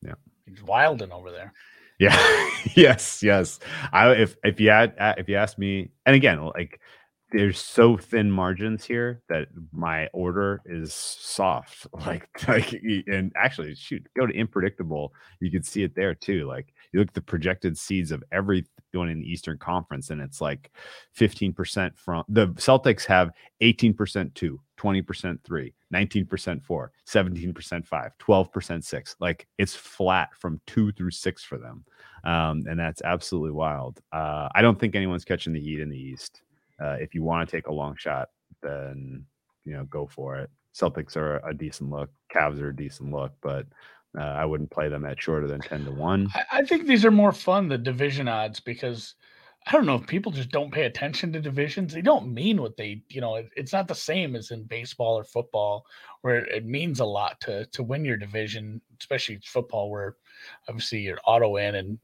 Yeah. He's wilding over there. Yeah. yes. Yes. I if if you had if you asked me, and again, like there's so thin margins here that my order is soft. Like, like, and actually, shoot, go to unpredictable. You can see it there too. Like, you look at the projected seeds of everyone in the Eastern Conference, and it's like 15% from the Celtics have 18% two, 20% three, 19% four, 17% five, 12% six. Like, it's flat from two through six for them. Um, and that's absolutely wild. Uh, I don't think anyone's catching the heat in the East. Uh, if you want to take a long shot, then you know go for it. Celtics are a decent look. Cavs are a decent look, but uh, I wouldn't play them at shorter than ten to one. I, think these are more fun the division odds because I don't know if people just don't pay attention to divisions. They don't mean what they, you know, it, it's not the same as in baseball or football where it, means a lot to to win your division, especially football where obviously you're auto in and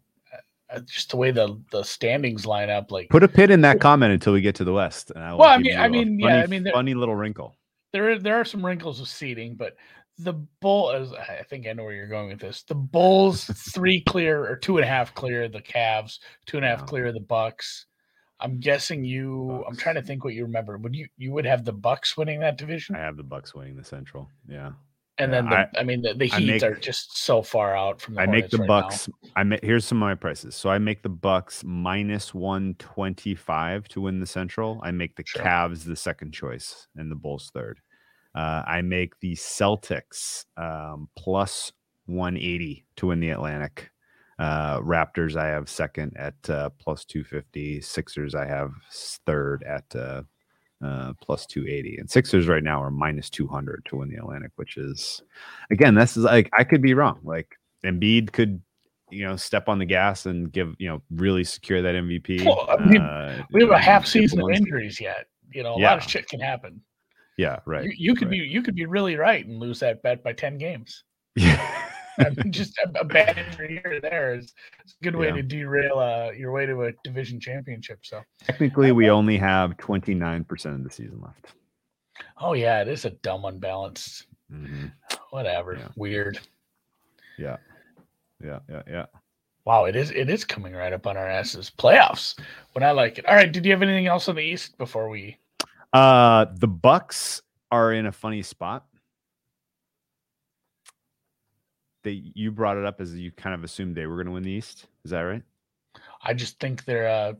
Uh, just the way the the standings line up. Like, put a pin in that comment until we get to the West. I well, I mean, I mean, funny, yeah, I mean, there, funny little wrinkle. There, there are some wrinkles with seating, but the bull. As I think I know where you're going with this. The Bulls three clear or two and a half clear the Cavs two and a half clear the Bucks. I'm guessing you. Bucks. I'm trying to think what you remember. Would you you would have the Bucks winning that division? I have the Bucks winning the Central. Yeah. And then the, I, I, mean the, the Heat make, are just so far out from the I Hornets make the right Bucks. Now. I make here's some of my prices. So I make the Bucks minus one twenty five to win the Central. I make the sure. Cavs the second choice and the Bulls third. Uh, I make the Celtics um, plus one eighty to win the Atlantic. Uh, Raptors I have second at uh, plus two fifty. Sixers I have third at uh, plus 280 and sixers right now are minus 200 to win the atlantic which is again this is like i could be wrong. Like Embiid could you know step on the gas and give you know really secure that mvp well, I mean, uh, we have a half season of injuries yet. You know a yeah. lot of shit can happen. Yeah right you, you could right. be you could be really right and lose that bet by 10 games. Yeah just a, a bad injury here or there is, a good way Yeah. to derail uh, your way to a division championship. So, Technically, we only have 29% of the season left. oh yeah, it is a dumb unbalanced. Mhm. Whatever, Yeah. weird. Yeah. Yeah. Yeah. Yeah. Wow, it is. It is coming right up on our asses. Playoffs. When I like it. All right. Did you have anything else on the East before we? Uh, the Bucks are in a funny spot. They you brought it up as you kind of assumed they were going to win the East. Is that right? I just think they're. uh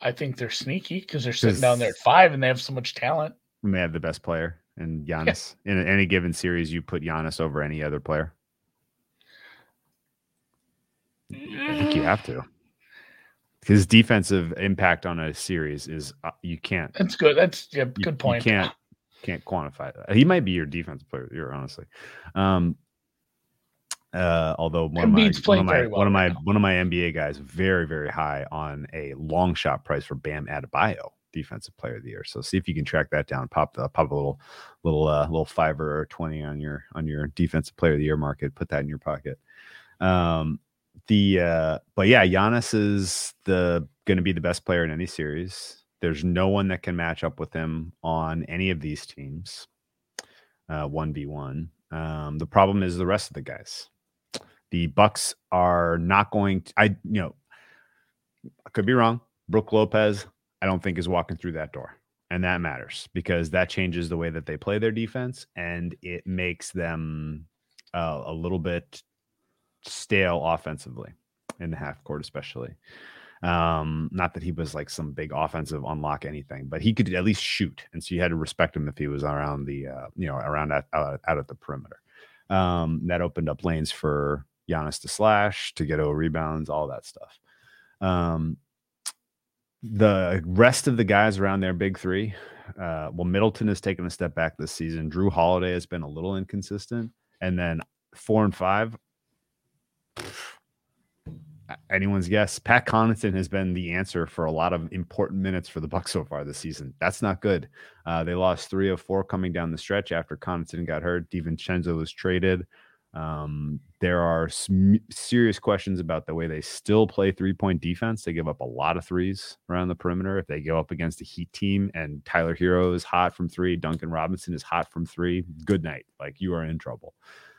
I think they're sneaky because they're sitting down there at five and they have so much talent. And they have the best player and Giannis. In any given series, you put Giannis over any other player. I think you have to. His defensive impact on a series is uh, you can't That's good. That's yeah. you- Good point. You can't can't quantify that. He might be your defensive player of the year, honestly. Um, uh, although one of my one of my well one of my right one of my NBA guys very very high on a long shot price for Bam Adebayo, defensive player of the year. So see if you can track that down. Pop the pop a little little uh, little fiver or twenty on your on your defensive player of the year market. Put that in your pocket. Um, the uh, but yeah, Giannis is the going to be the best player in any series. There's no one that can match up with him on any of these teams. Uh, One v one. Um, the problem is the rest of the guys. The Bucks are not going. To, I you know, I could be wrong. Brook Lopez, I don't think is walking through that door, and that matters because that changes the way that they play their defense, and it makes them uh, a little bit stale offensively in the half court, especially. Um, not that he was like some big offensive unlock anything, but he could at least shoot, and so you had to respect him if he was around the uh, you know around out, out, out at the perimeter. Um, that opened up lanes for Giannis to slash, to get over rebounds, all that stuff. Um, the rest of the guys around their big three, uh, well, Middleton has taken a step back this season. Jrue Holiday has been a little inconsistent, and then four and five anyone's guess. Pat Connaughton has been the answer for a lot of important minutes for the Bucks so far this season. That's not good. Uh, they lost three of four coming down the stretch after Connaughton got hurt. DiVincenzo was traded. Um, there are sm- serious questions about the way they still play three point defense. They give up a lot of threes around the perimeter. If they go up against a Heat team and Tyler Herro is hot from three, Duncan Robinson is hot from three, good night. Like you are in trouble.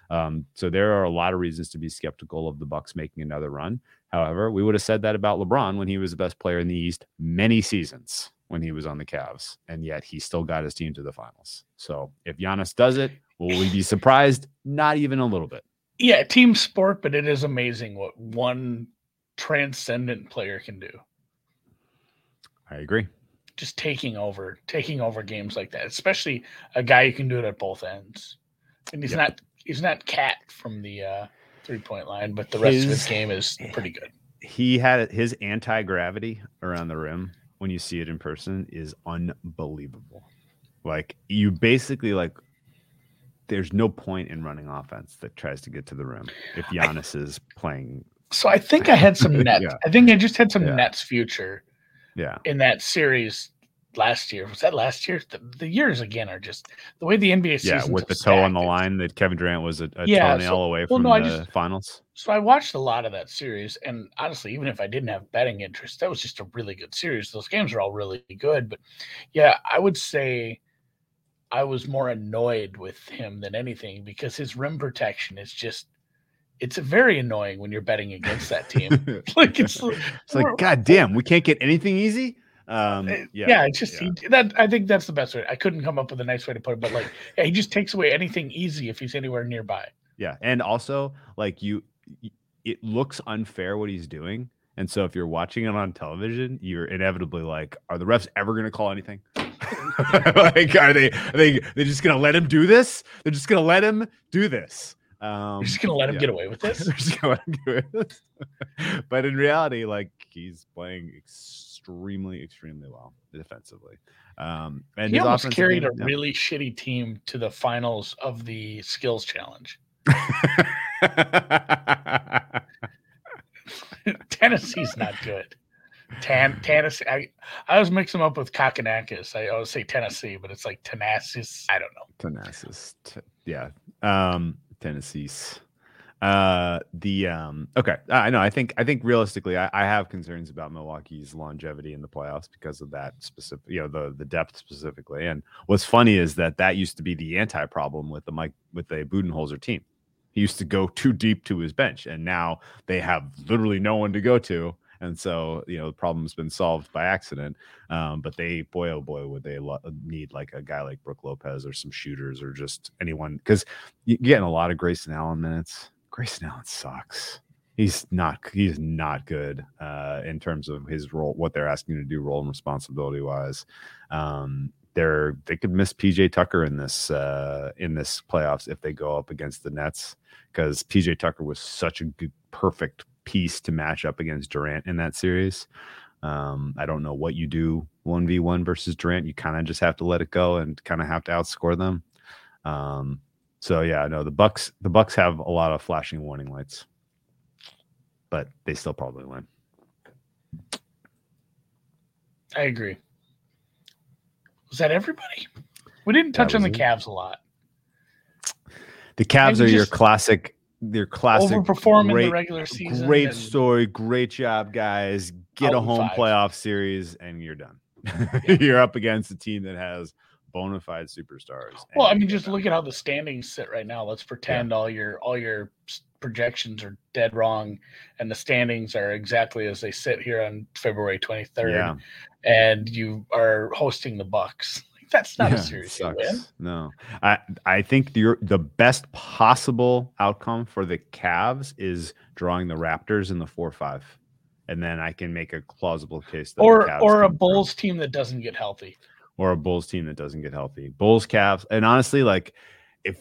Um, so there are a lot of reasons to be skeptical of the Bucks making another run. However, we would have said that about LeBron when he was the best player in the East many seasons when he was on the Cavs, and yet he still got his team to the finals. So if Giannis does it, will we be surprised? Not even a little bit. Yeah, team sport, but it is amazing what one transcendent player can do. I agree. Just taking over, taking over games like that, especially a guy who can do it at both ends. And he's Yep. not he's not cat from the uh, three point line, but the rest of his His- game is pretty good. He had his anti gravity around the rim when you see it in person is unbelievable. Like you basically like there's no point in running offense that tries to get to the rim if Giannis is playing. So I think I had some nets. Yeah. I think I just had some Yeah. Nets future Yeah. in that series last year. Was that last year? The, the years again are just the way the NBA season. Yeah, with the toe on the line that Kevin Durant was a, a Yeah, toenail so- away well, from no, I the just- finals. So I watched a lot of that series, and honestly, even if I didn't have betting interest, that was just a really good series. Those games are all really good, but yeah, I would say I was more annoyed with him than anything because his rim protection is just. It's very annoying when you're betting against that team. like it's, It's like, God damn, we can't get anything easy. Um, Uh, yeah, yeah, it's just yeah. He, that. I think that's the best way. I couldn't come up with a nice way to put it, but like, yeah, he just takes away anything easy if he's anywhere nearby. Yeah, and also like you, it looks unfair what he's doing, and so if you're watching it on television, you're inevitably like, are the refs ever going to call anything? like, are they? Are they? They're just going to let him do this? They're just going to let him do this? Um, You're just gonna let him yeah. get away with this. They're just gonna let him do it. but in reality, like he's playing extremely, extremely well defensively. Um, and he almost carried game- a yeah. really shitty team to the finals of the skills challenge. Tennessee's not good. Tan Tennessee. I, I always mix them up with Kokkinakis. I always say Tennessee, but it's like Tenasis. I don't know. Tenacious. T- yeah. Um, Tennessee's. Uh, the um, okay, I know. I think I think realistically, I, I have concerns about Milwaukee's longevity in the playoffs because of that specific, you know, the the depth specifically. And what's funny is that that used to be the anti problem with the Mike with the Budenholzer team. He used to go too deep to his bench, and now they have literally no one to go to. And so, you know, the problem's been solved by accident. Um, but they, boy, oh boy, would they lo- need like a guy like Brook Lopez or some shooters or just anyone because you're getting a lot of Grayson Allen minutes. Grayson Allen sucks. He's not. He's not good uh, in terms of his role, what they're asking him to do, role and responsibility wise. Um, they're they could miss PJ Tucker in this uh, in this playoffs if they go up against the Nets because PJ Tucker was such a good, perfect piece to match up against Durant in that series. Um, I don't know what you do one v one versus Durant. You kind of just have to let it go and kind of have to outscore them. Um, so yeah, no, the Bucks the Bucks have a lot of flashing warning lights, but they still probably win. I agree. Was that everybody? We didn't touch on the it. Cavs a lot. The Cavs are your classic, your classic overperform great, in the regular season. Great story, great job, guys. Get a home five. playoff series, and you're done. Yeah. you're up against a team that has bona fide superstars. Well, I mean, just look at how the standings sit right now. Let's pretend yeah. all your all your projections are dead wrong, and the standings are exactly as they sit here on February 23rd. Yeah. And you are hosting the Bucks. That's not yeah, a serious win. No, I I think the the best possible outcome for the Cavs is drawing the Raptors in the four five, and then I can make a plausible case. That or or a Bulls team that doesn't get healthy or a Bulls team that doesn't get healthy. Bulls, Cavs, and honestly, like if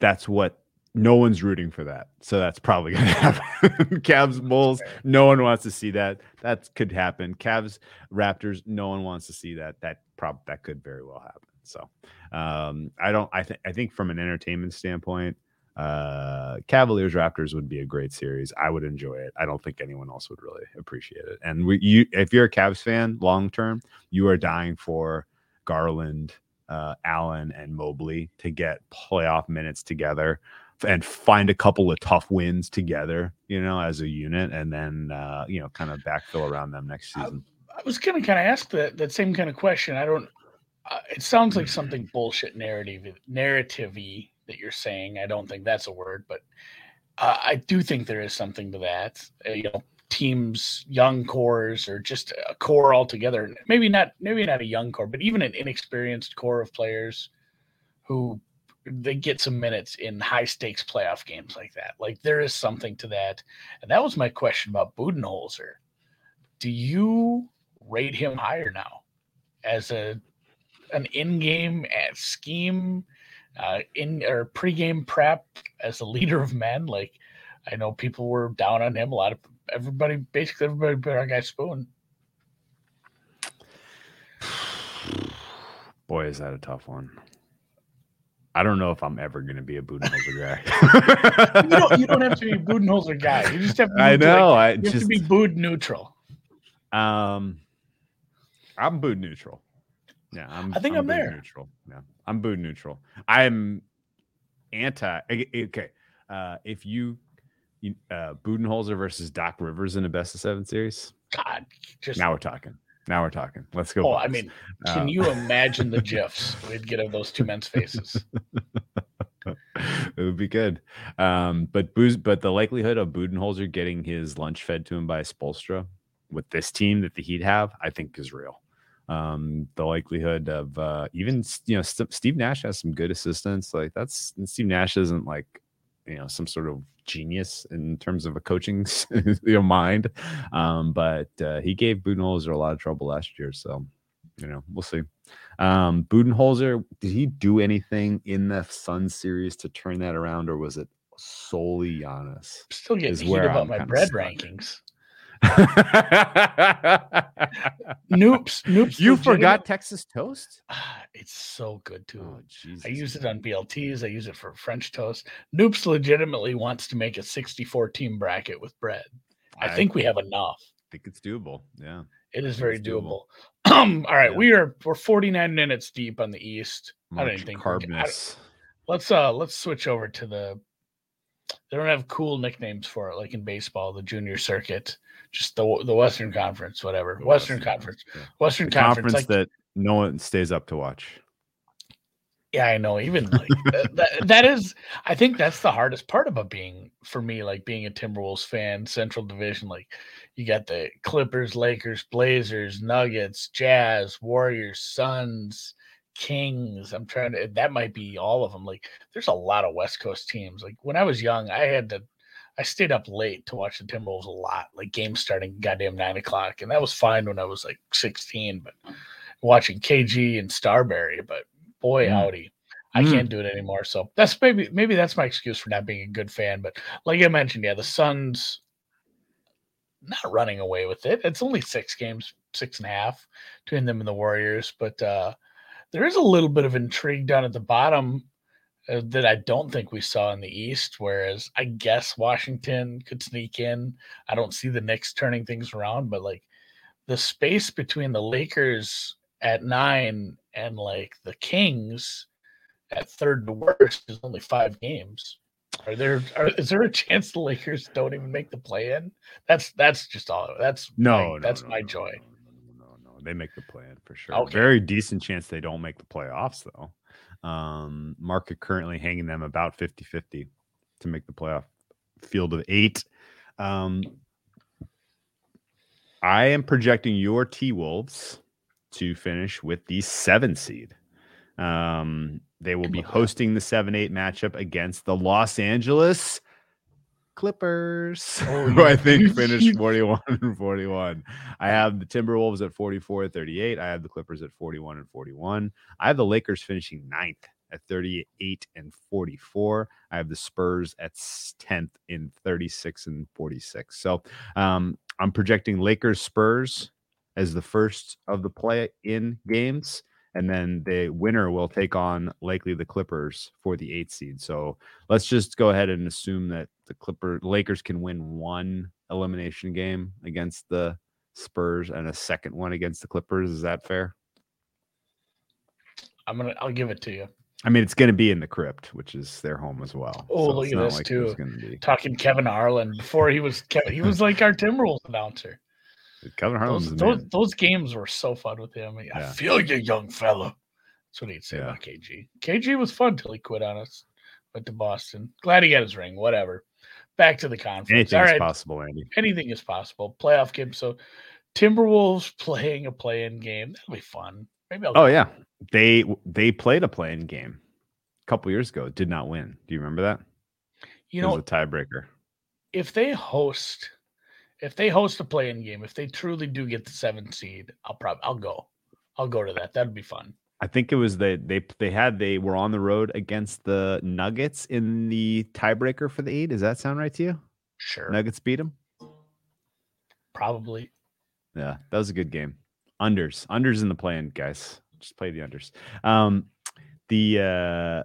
that's what no one's rooting for that, so that's probably gonna happen. Cavs, Bulls, no one wants to see that. That could happen. Cavs, Raptors, no one wants to see that. That prob that could very well happen. So um, I don't. I think I think from an entertainment standpoint, uh, Cavaliers Raptors would be a great series. I would enjoy it. I don't think anyone else would really appreciate it. And we, you, if you're a Cavs fan long term, you are dying for Garland, uh, Allen, and Mobley to get playoff minutes together and find a couple of tough wins together, you know, as a unit, and then uh, you know, kind of backfill around them next season. I, I was gonna kind of ask that that same kind of question. I don't. Uh, it sounds like something bullshit narrative narrative that you're saying. I don't think that's a word, but uh, I do think there is something to that. Uh, you know, teams, young cores, or just a core altogether. Maybe not, maybe not a young core, but even an inexperienced core of players who they get some minutes in high stakes playoff games like that. Like there is something to that, and that was my question about Budenholzer. Do you rate him higher now as a an in-game uh, scheme uh, in or pregame prep as a leader of men. Like I know people were down on him. A lot of everybody, basically everybody, put our guy Spoon. Boy, is that a tough one. I don't know if I'm ever going to be a Budenholzer guy. you, don't, you don't have to be a Budenholzer guy. You just have to. Be I know. Like, I you just, have to be Bud neutral. Um, I'm Bud neutral. Yeah, I'm. I think I'm, I'm there. Neutral. Yeah, I'm Bud neutral. I'm anti. Okay, uh, if you, uh, Budenholzer versus Doc Rivers in a best of seven series. God, just now we're talking. Now we're talking. Let's go. Oh, I mean, can uh, you imagine the gifs we'd get of those two men's faces? it would be good. Um, but booze, but the likelihood of Budenholzer getting his lunch fed to him by Spoelstra with this team that the Heat have, I think is real um, the likelihood of uh, even you know St- Steve Nash has some good assistants. Like that's Steve Nash isn't like you know some sort of genius in terms of a coaching you know mind, um, but uh, he gave Budenholzer a lot of trouble last year. So you know we'll see. Um, Budenholzer did he do anything in the Sun series to turn that around, or was it solely Giannis? Still getting heated about I'm my bread rankings. Noops, Noops. You forgot Texas toast? It's so good too. Oh, I use it on BLTs. I use it for French toast. Noops legitimately wants to make a 64 team bracket with bread. I, I think we have enough. I think it's doable. Yeah, it is very doable. doable. All right, yeah. we are we're 49 minutes deep on the East. Much I don't even think carbness. Let's uh let's switch over to the they don't have cool nicknames for it like in baseball, the junior circuit, just the the Western Conference, whatever. Western, Western Conference. yeah. Western Conference, conference like, that no one stays up to watch. yeah, I know. Even like that, that, that is I think that's the hardest part about being for me, like being a Timberwolves fan, Central Division, like you got the Clippers, Lakers, Blazers, Nuggets, Jazz, Warriors, Suns, Kings. I'm trying to that might be all of them. Like there's a lot of West Coast teams. Like when I was young, I had to I stayed up late to watch the Timberwolves a lot, like games starting goddamn nine o'clock. And that was fine when I was like 16, but watching KG and Starbury, but boy Mm. howdy. I Mm. can't do it anymore. So that's maybe maybe that's my excuse for not being a good fan. But like I mentioned, yeah, the Suns not running away with it. It's only six games, six and a half between them and the Warriors. But uh there is a little bit of intrigue down at the bottom that I don't think we saw in the East. Whereas I guess Washington could sneak in. I don't see the Knicks turning things around, but like the space between the Lakers at nine and like the Kings at third to worst is only five games. Are there? Are, is there a chance the Lakers don't even make the play in? That's that's just all. That's No, my, no, that's no, my no, joy. No, no, no, they make the plan for sure. Okay. Very decent chance they don't make the playoffs though. Um, market currently hanging them about 50-50 to make the playoff field of eight. Um, I am projecting your T Wolves to finish with the seven seed. Um, they will be hosting the seven eight matchup against the Los Angeles Clippers, Oh, who I think finished 41 and 41. I have the Timberwolves at 44 38. I have the Clippers at 41 and 41. I have the Lakers finishing ninth at 38 and 44. I have the Spurs at 10th in 36 and 46. So um, I'm projecting Lakers Spurs as the first of the play in games. And then the winner will take on likely the Clippers for the eighth seed. So let's just go ahead and assume that the Clipper Lakers can win one elimination game against the Spurs and a second one against the Clippers. Is that fair? I'm gonna. I'll give it to you. I mean, it's going to be in the crypt, which is their home as well. Oh, look at this, like too. there's Going to be Talking Kevin Harlan before he was Kevin, he was like our Timberwolves announcer. Kevin Harlan's Those, those, those games were so fun with him. I Yeah. feel you, young fella. That's what he'd say Yeah. about KG. KG was fun till he quit on us. Went to Boston. Glad he got his ring. Whatever. Back to the conference. Anything All is right. possible, Andy. Anything is possible. Playoff game. So Timberwolves playing a play-in game. That'll be fun. Maybe I'll Oh yeah, they they played a playing game a couple years ago. Did not win. Do you remember that? You it know, was a tiebreaker. if they host if they host a play-in game, if they truly do get the seven seed, I'll probably I'll go. I'll go to that. That'd be fun. I think it was they they they had they were on the road against the Nuggets in the tiebreaker for the eight. Does that sound right to you? Sure. Nuggets beat them. Probably. Yeah, that was a good game. Unders, unders in the plan, guys. Just play the unders. Um, the uh,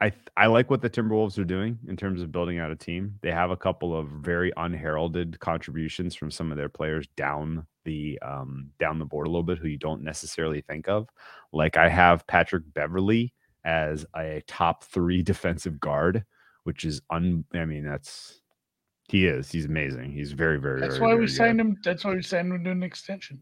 I I like what the Timberwolves are doing in terms of building out a team. They have a couple of very unheralded contributions from some of their players down the um down the board a little bit, who you don't necessarily think of. Like I have Patrick Beverley as a top three defensive guard, which is un. I mean, that's he is. He's amazing. He's very, very. That's very, why very we good. signed him. That's why we signed him to an extension.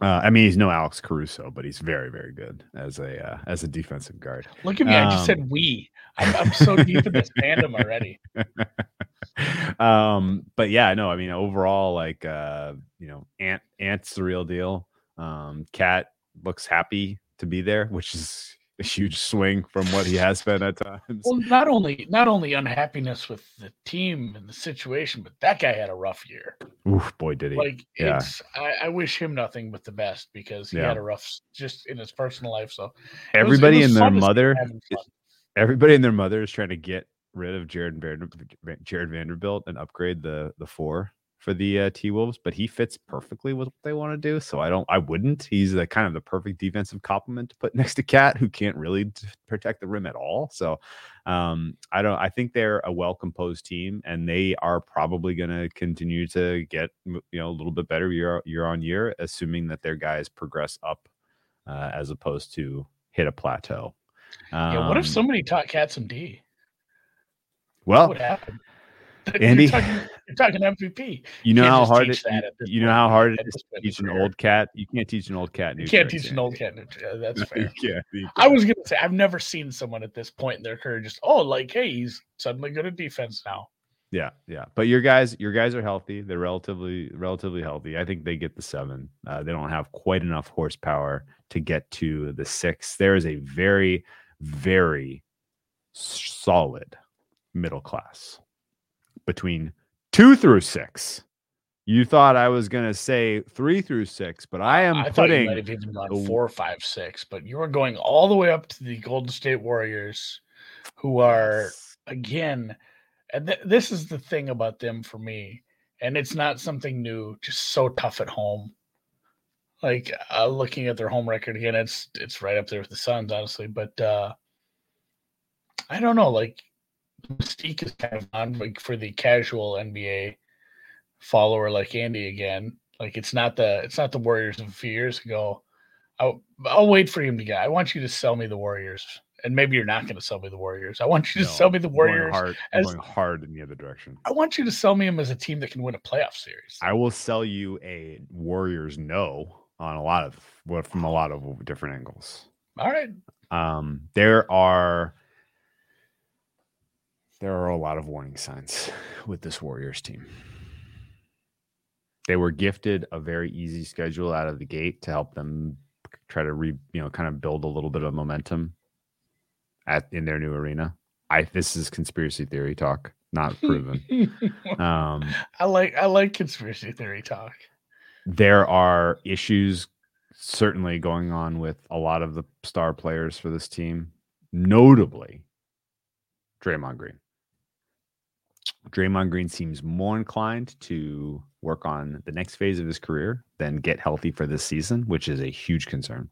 Uh, I mean, he's no Alex Caruso, but he's very, very good as a uh, as a defensive guard. Look at me. I just Um, said we. I'm, I'm so deep in this fandom already. um, but yeah, no, I mean, overall, like uh, you know, Ant Ant's the real deal. Um, Cat looks happy to be there, which is a huge swing from what he has been at times. Well, not only not only unhappiness with the team and the situation, but that guy had a rough year. Oof, boy, did he! Like Yeah. it's, I, I wish him nothing but the best because he Yeah. had a rough just in his personal life. So Everybody was and their fun to see him mother, everybody and their mother is trying to get rid of Jarred Vander, Jarred Vanderbilt and upgrade the the four for the uh, T Wolves, but he fits perfectly with what they want to do. So I don't, I wouldn't. He's the kind of the perfect defensive complement to put next to Cat, who can't really d- protect the rim at all. So um, I don't. I think they're a well composed team, and they are probably going to continue to get you know a little bit better year year on year, assuming that their guys progress up uh, as opposed to hit a plateau. yeah, what if Um, somebody taught Cat some D? Well, what would happen? Andy- you're talking, you're talking MVP. you know how hard it, you know how hard it is to teach an old cat. You can't teach an old cat. New You can't teach an old cat. new That's fair. can't, I was gonna say I've never seen someone at this point in their career just oh like hey he's suddenly good at defense now. Yeah, yeah. But your guys, your guys are healthy. They're relatively, relatively healthy. I think they get the seven. Uh, they don't have quite enough horsepower to get to the six. There is a very, very solid middle class between two through six. You thought I was going to say three through six, but I am I thought you might putting. have gone four, five, six, but you are going all the way up to the Golden State Warriors, who are again, and th- this is the thing about them for me, and it's not something new. Just so tough at home. Like uh, looking at their home record again, it's it's right up there with the Suns, honestly. But uh I don't know. Like mystique is kind of on like for the casual NBA follower like Andy again. Like it's not the it's not the Warriors of a few years ago. I'll, I'll wait for him to get. I want you to sell me the Warriors, and maybe you're not going to sell me the Warriors. I want you to No, sell me the I'm going Warriors. hard, as- going hard in the other direction. I want you to sell me them as a team that can win a playoff series. I will sell you a Warriors no on a lot of well, from a lot of different angles. All right, Um, there are there are a lot of warning signs with this Warriors team. They were gifted a very easy schedule out of the gate to help them try to re, you know, kind of build a little bit of momentum at in their new arena. I this is conspiracy theory talk, not proven. um, I like I like conspiracy theory talk. there are issues certainly going on with a lot of the star players for this team, notably Draymond Green. Draymond Green seems more inclined to work on the next phase of his career than get healthy for this season, which is a huge concern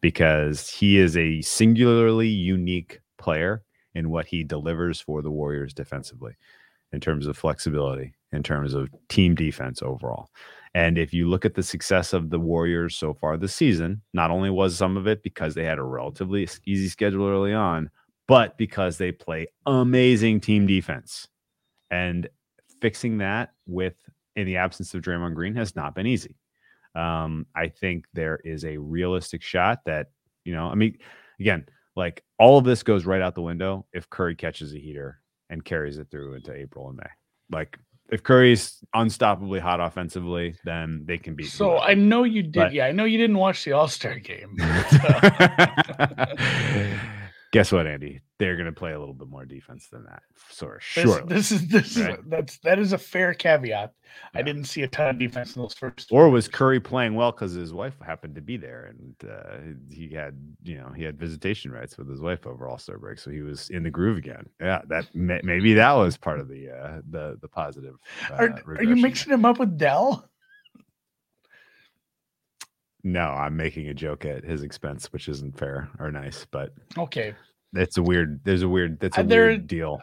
because he is a singularly unique player in what he delivers for the Warriors defensively in terms of flexibility, in terms of team defense overall. And if you look at the success of the Warriors so far this season, not only was some of it because they had a relatively easy schedule early on, but because they play amazing team defense. And fixing that with in the absence of Draymond Green has not been easy. Um, I think there is a realistic shot that, you know, I mean, again, like all of this goes right out the window if Curry catches a heater and carries it through into April and May. Like if Curry's unstoppably hot offensively, then they can beat. So. I know you did. But- yeah, I know you didn't watch the All Star game. Guess what, Andy? They're going to play a little bit more defense than that. So sure. this is this is that's that is a fair caveat. I didn't see a ton of defense in those first. Or was. Curry playing well because his wife happened to be there and uh, he had, you know, he had visitation rights with his wife over All Star break, so he was in the groove again. Yeah, that may, maybe that was part of the uh, the the positive. Uh, Are, are you mixing him up with Dell? No, I'm making a joke at his expense, which isn't fair or nice, but Okay, it's a weird. There's a weird. That's a Uh, there- weird deal.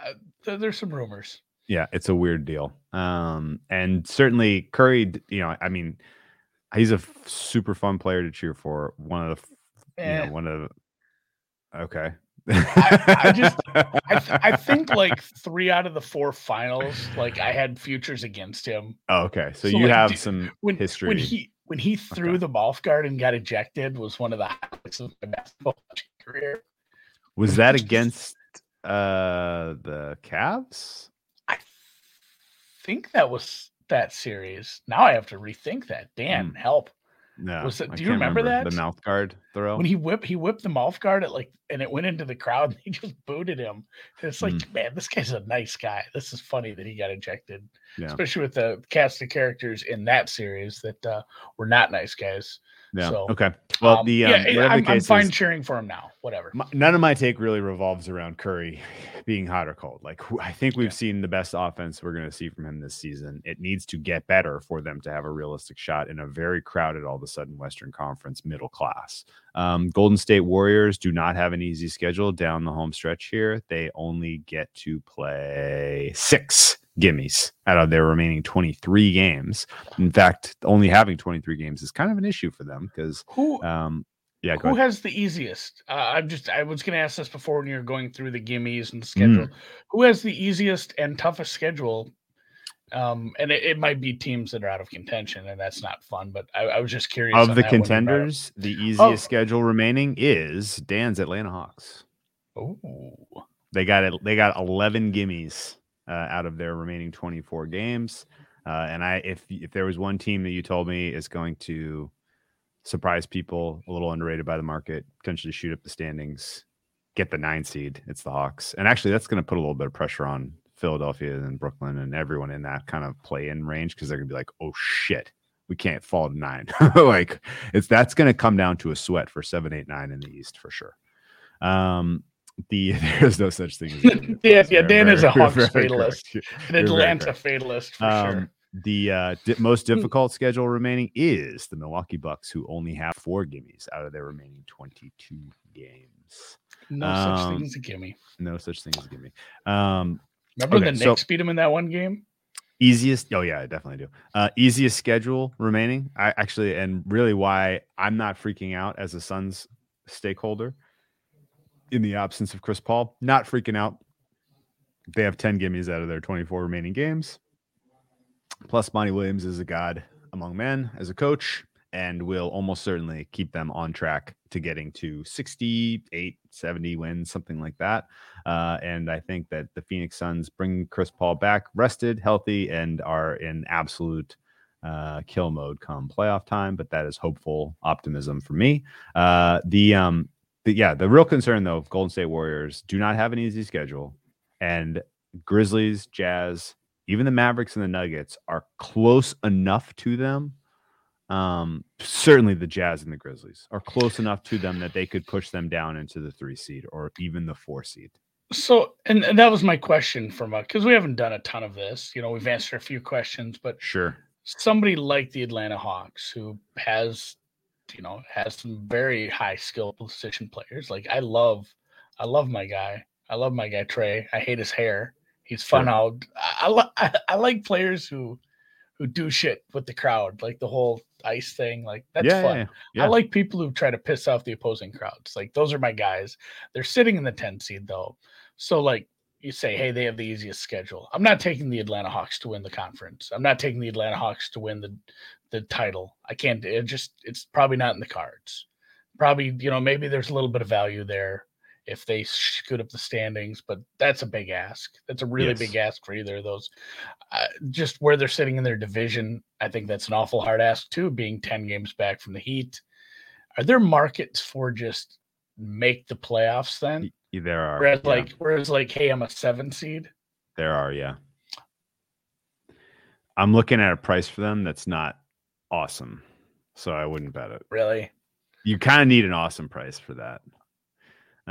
uh, there's some rumors. Yeah, it's a weird deal. Um, and certainly Curry. You know, I mean, he's a f- super fun player to cheer for. One of the, f- you Eh, know, one of. the- Okay. I- I just- I, th- I think like three out of the four finals, like I had futures against him. Oh, okay, so, So, you like, have some When history. when he when he threw Okay. the golf guard and got ejected was one of the highlights of my basketball career. was that against uh the Cavs? I think that was that series. Now I have to rethink that. Dan, Hmm. help. No. Was it- do you can't remember that? the mouth guard throw? When he whipped he whipped the mouth guard at like and it went into the crowd and he just booted him. And it's like, Hmm. man, this guy's a nice guy. This is funny that he got ejected. Yeah. Especially with the cast of characters in that series that uh, were not nice guys. Yeah. so, okay. Well, Um, the um, yeah, whatever I'm, the I'm fine is, cheering for him now. Whatever. my, none of my take really revolves around Curry being hot or cold. Like I think we've Yeah. seen the best offense we're going to see from him this season. It needs to get better for them to have a realistic shot in a very crowded, all of a sudden Western Conference middle class. Um, Golden State Warriors do not have an easy schedule down the home stretch here. They only get to play six gimmies out of their remaining 23 games. In fact, only having 23 games is kind of an issue for them because Who um, Yeah, Who ahead. has the easiest? Uh, I'm just I was going to ask this before when you're going through the gimmies and the Mm. schedule. Who has the easiest and toughest schedule? Um, and it, it might be teams that are out of contention, and that's not fun. But I, I was just curious of the that when you brought up- contenders, the easiest Oh. schedule remaining is Dan's Atlanta Hawks. Oh, They got it. They got 11 gimmies out of their remaining 24 games. Uh, and I, if if there was one team that you told me is going to surprise people, a little underrated by the market, potentially shoot up the standings, get the nine seed, it's the Hawks. And actually, that's going to put a little bit of pressure on Philadelphia and Brooklyn and everyone in that kind of play in range because they're going to be like, oh shit, we can't fall to nine. like it's that's going to come down to a sweat for seven, eight, nine in the East for sure. Um, the there's no such thing. As a Yeah, yeah, Dan is a Hawks fatalist. An Atlanta fatalist for Um, sure. The uh, di- most difficult schedule remaining is the Milwaukee Bucks, who only have four gimmies out of their remaining 22 games. No such um, thing as a gimme. No such thing as a gimme. Um, Remember okay, the so- Knicks beat him in that one game? easiest oh yeah i definitely do uh easiest schedule remaining i actually and really why i'm not freaking out as a suns stakeholder in the absence of chris paul not freaking out they have 10 gimmies out of their 24 remaining games plus monty williams is a god among men as a coach and will almost certainly keep them on track to getting to 68 70 wins something like that uh, and I think that the Phoenix Suns bring Chris Paul back rested, healthy, and are in absolute uh, kill mode come playoff time. But that is hopeful optimism for me. Uh, the um, the, yeah, the real concern though, Golden State Warriors do not have an easy schedule, and Grizzlies, Jazz, even the Mavericks and the Nuggets are close enough to them. Um, certainly the Jazz and the Grizzlies are close enough to them that they could push them down into the three seed or even the four seed. So, and, and that was my question from because we haven't done a ton of this. You know, we've answered a few questions, but Sure. somebody like the Atlanta Hawks who has, you know, has some very high skill position players. Like I love, I love my guy. I love my guy Trey. I hate his hair. He's fun Sure. out. I, I, I, like players who, who do shit with the crowd, like the whole ice thing. Like that's yeah, fun. yeah, yeah. I like people who try to piss off the opposing crowds. Like those are my guys. They're sitting in the 10 seed though. So like you say, hey, they have the easiest schedule. I'm not taking the Atlanta Hawks to win the conference. I'm not taking the Atlanta Hawks to win the the title. I can't it just it's probably not in the cards. Probably, you know, maybe there's a little bit of value there if they scoot up the standings, but that's a big ask. That's a really Yes. big ask for either of those. Uh, just where they're sitting in their division, I think that's an awful hard ask too, being 10 games back from the Heat. Are there markets for just make the playoffs then? There are. Whereas yeah, like whereas like, hey, I'm a seven seed. there are, yeah. I'm looking at a price for them that's not awesome. So I wouldn't bet it. Really? You kind of need an awesome price for that.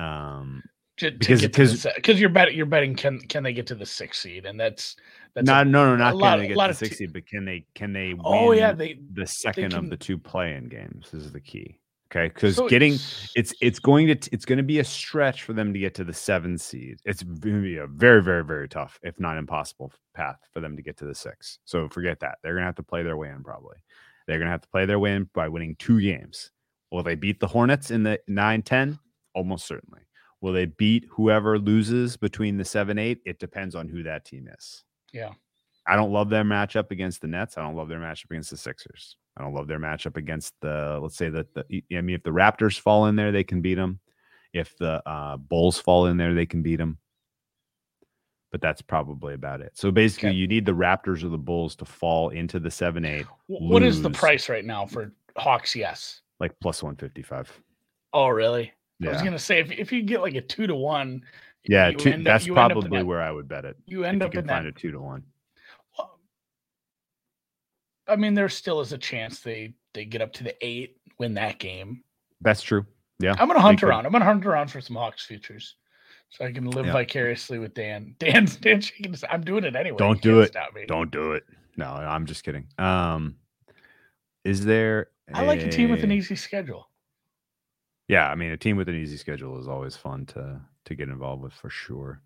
Um Because Because- because because- you're betting you're betting can can they get to the sixth seed and that's that's not a, no no not lot- can they a get lot to of te- 60, but can they can they win oh yeah they the second of can- the two play-in games is the key. Okay. Because so getting it's- it's going to it's going to be a stretch for them to get to the seven seed. It's going to be a very very very tough, if not impossible, path for them to get to the six. So forget that. They're going to have to play their way in. Probably they're going to have to play their way in by winning two games. Will they beat the Hornets in the 9-10? Almost certainly. Will they beat whoever loses between the seven eight? It depends on who that team is. yeah I don't love their matchup against the Nets. I don't love their matchup against the Sixers. I don't love their matchup against the let's say that the I mean if the Raptors fall in there, they can beat them. If the uh, Bulls fall in there, they can beat them. But that's probably about it. So basically, Okay. you need the Raptors or the Bulls to fall into the seven eight, Wh- what is the price right now for Hawks? Yes. like plus one fifty five. Oh really? I was gonna say if if you get like a two to one, yeah. Two, that's probably that- where I would bet it. you end up you in can find that. a two to one. I mean, there still is a chance they they get up to the eight, win that game. That's true. Yeah, I'm gonna hunt around. I'm gonna hunt around for some Hawks futures, so I can live Yeah. vicariously with Dan. Dan's Dan shaking his- I'm doing it anyway. Don't You do it. Don't do it. No, I'm just kidding. Um, is there? I like a team with an easy schedule. Yeah, I mean, a team with an easy schedule is always fun to to get involved with for sure.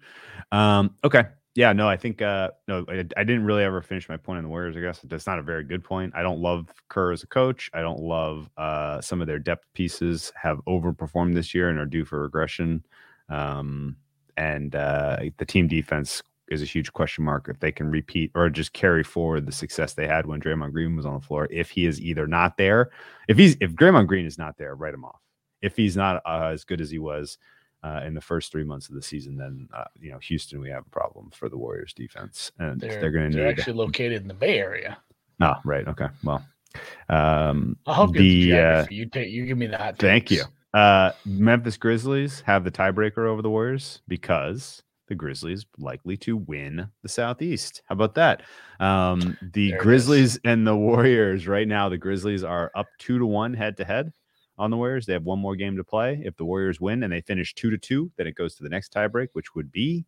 Um, okay, yeah, no, I think uh no, I, I didn't really ever finish my point on the Warriors. I guess that's not a very good point. I don't love Kerr as a coach. I don't love uh some of their depth pieces have overperformed this year and are due for regression. Um, and uh, the team defense is a huge question mark if they can repeat or just carry forward the success they had when Draymond Green was on the floor. If he is either not there, if he's if Draymond Green is not there, write him off. If he's not uh, as good as he was uh, in the first three months of the season, then uh, you know Houston, we have a problem for the Warriors defense, and they're, they're going to need actually located in the Bay Area. Oh, right. Okay. Well, um, I'll help the, you. Uh, you take you give me that. Thank you. Uh, Memphis Grizzlies have the tiebreaker over the Warriors because the Grizzlies likely to win the Southeast. How about that? Um, the Grizzlies and the Warriors right now. The Grizzlies are up two to one head to head on the Warriors. They have one more game to play. If the Warriors win and they finish two to two, then it goes to the next tiebreak, which would be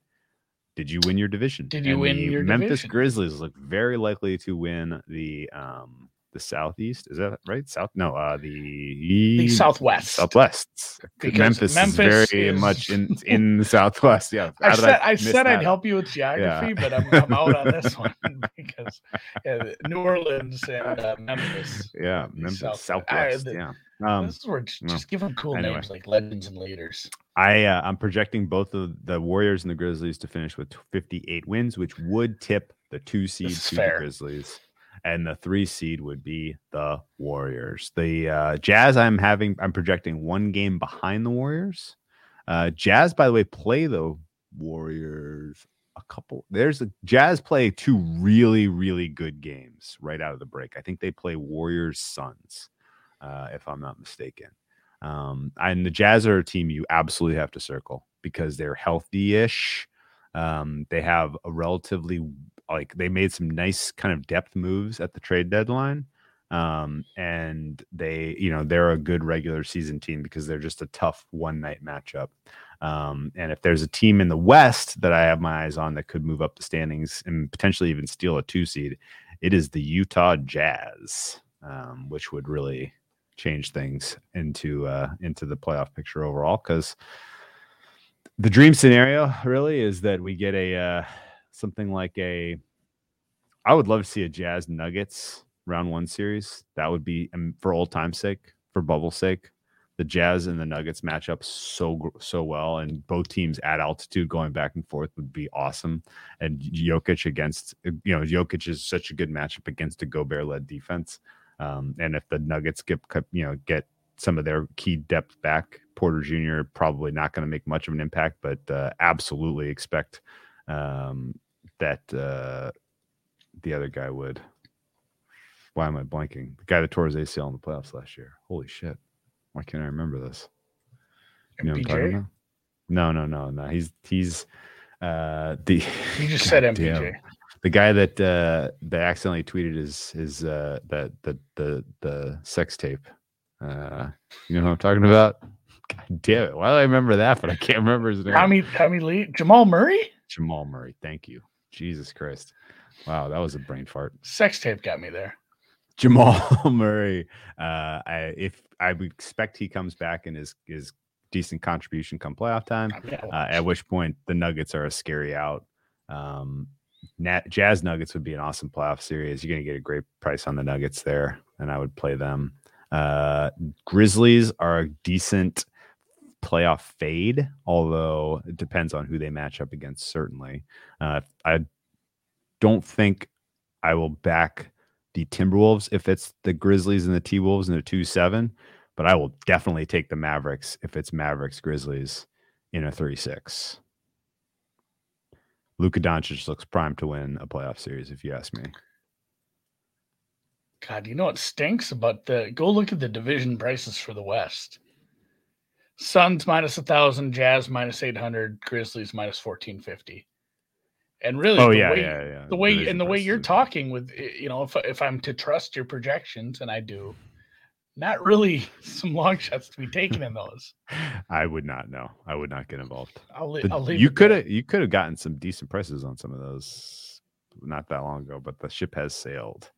did you win your division? Did you and win your Memphis division? Grizzlies look very likely to win the um the southeast. Is that right? South? No, uh the the southwest. Southwest. Memphis, Memphis is very is... much in in the southwest. Yeah. I said I, I said I'd help you with geography, yeah. but I'm, I'm out on this one because yeah, New Orleans and uh, Memphis. Yeah, Memphis south, southwest. I, the, yeah. Um, this is where just, no. give them cool anyway. names like legends and leaders. I uh, I'm projecting both of the Warriors and the Grizzlies to finish with 58 wins, which would tip the two seed to the Grizzlies and the three seed would be the Warriors. The uh, Jazz, I'm having, I'm projecting one game behind the Warriors. Uh, Jazz, by the way, play the Warriors a couple. There's a Jazz play two really, really good games right out of the break. I think they play Warriors Suns, uh, if I'm not mistaken. Um, and the Jazz are a team you absolutely have to circle because they're healthy ish. Um, they have a relatively like they made some nice kind of depth moves at the trade deadline. Um, and they, you know, they're a good regular season team because they're just a tough one night matchup. Um, and if there's a team in the West that I have my eyes on that could move up the standings and potentially even steal a two seed, it is the Utah Jazz, um, which would really change things into uh, into the playoff picture overall. Because the dream scenario really is that we get a uh, something like a I would love to see a Jazz Nuggets round one series. That would be um, for old time's sake, for bubble's sake. The Jazz and the Nuggets match up so so well, and both teams at altitude going back and forth would be awesome. And Jokic against you know Jokic is such a good matchup against a Gobert led defense. Um, and if the Nuggets get you know get some of their key depth back, Porter Jr. probably not going to make much of an impact, but uh, absolutely expect um, that uh, the other guy would. Why am I blanking? The guy that tore his ACL in the playoffs last year. Holy shit! Why can't I remember this? You know what I'm talking about? No, no, no, no. He's he's uh the you just said MPJ. Damn. The guy that uh that accidentally tweeted his his uh that the the the sex tape. Uh you know what I'm talking about? God damn it. Why do I remember that, but I can't remember his name? Tommy Tommy Lee Jamal Murray? Jamal Murray. Thank you. Jesus Christ. Wow, that was a brain fart. Sex tape got me there. Jamal Murray. Uh, I if I would expect he comes back and is is decent contribution come playoff time. Uh, at which point the Nuggets are a scary out. Um, Nat, Jazz Nuggets would be an awesome playoff series. You're going to get a great price on the Nuggets there, and I would play them. Uh, Grizzlies are a decent playoff fade, although it depends on who they match up against. Certainly, uh, I don't think I will back the Timberwolves if it's the Grizzlies and the T Wolves and the two seven, but I will definitely take the Mavericks if it's Mavericks Grizzlies in a three six. Luka Doncic looks primed to win a playoff series, if you ask me. God, you know what stinks about the go look at the division prices for the West. Suns minus a thousand, Jazz minus eight hundred, Grizzlies minus fourteen fifty. And really, oh yeah, way, yeah, yeah. The way and the way you're talking with, you know, if if I'm to trust your projections, and I do, not really some long shots to be taken in those. I would not know. I would not get involved. I'll, the, I'll leave. You could have you could have gotten some decent prices on some of those not that long ago, but the ship has sailed.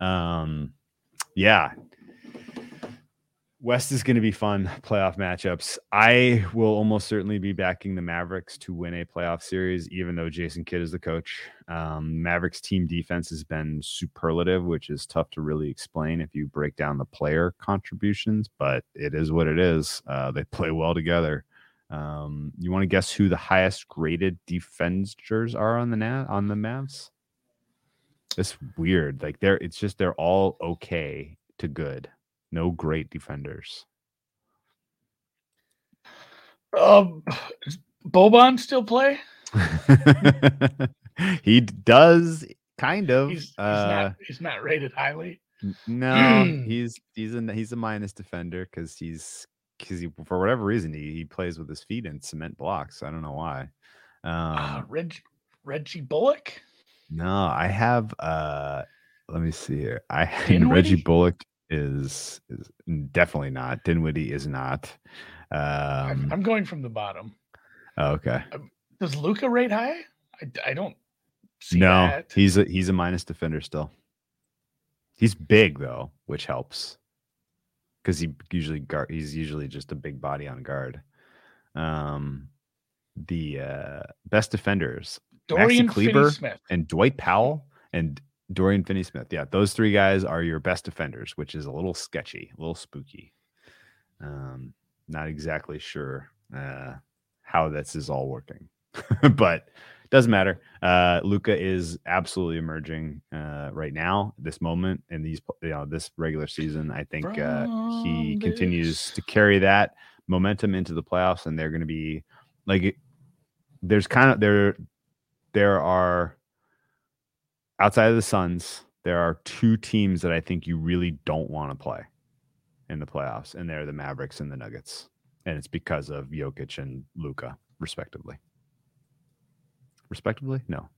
Um, yeah, West is going to be fun playoff matchups. I will almost certainly be backing the Mavericks to win a playoff series, even though Jason Kidd is the coach. Um, Mavericks team defense has been superlative, which is tough to really explain if you break down the player contributions, but it is what it is. Uh, they play well together. Um, you want to guess who the highest graded defenders are on the nat on the Mavs? It's weird. Like they're it's just they're all okay to good. No great defenders. Um, does Boban still play? he does kind of. He's, he's uh, not. He's not rated highly. no, he's he's a he's a minus defender because he's because he for whatever reason he, he plays with his feet in cement blocks. I don't know why. Uh, Um, Reg, Reggie Bullock. no, I have. uh Let me see here. I Reggie Bullock is is definitely not. Dinwiddie is not. I'm- Um, I'm going from the bottom. oh, okay. Does Luka rate high? I, I don't see no, that. he's a he's a minus defender still. He's big though, which helps because he usually guard. He's usually just a big body on guard. Um, the uh, best defenders Dorian Kleber and Dwight Powell and Dorian Finney-Smith. Yeah, those three guys are your best defenders, which is a little sketchy, a little spooky. Um, not exactly sure uh, how this is all working, but doesn't matter. Uh, Luka is absolutely emerging uh, right now, this moment in these, you know, this regular season. I think uh, he From continues to carry that momentum into the playoffs, and they're going to be like, there's kind of there, there are outside of the Suns, there are two teams that I think you really don't want to play in the playoffs, and they're the Mavericks and the Nuggets, and it's because of Jokic and Luka, respectively. Respectively, no,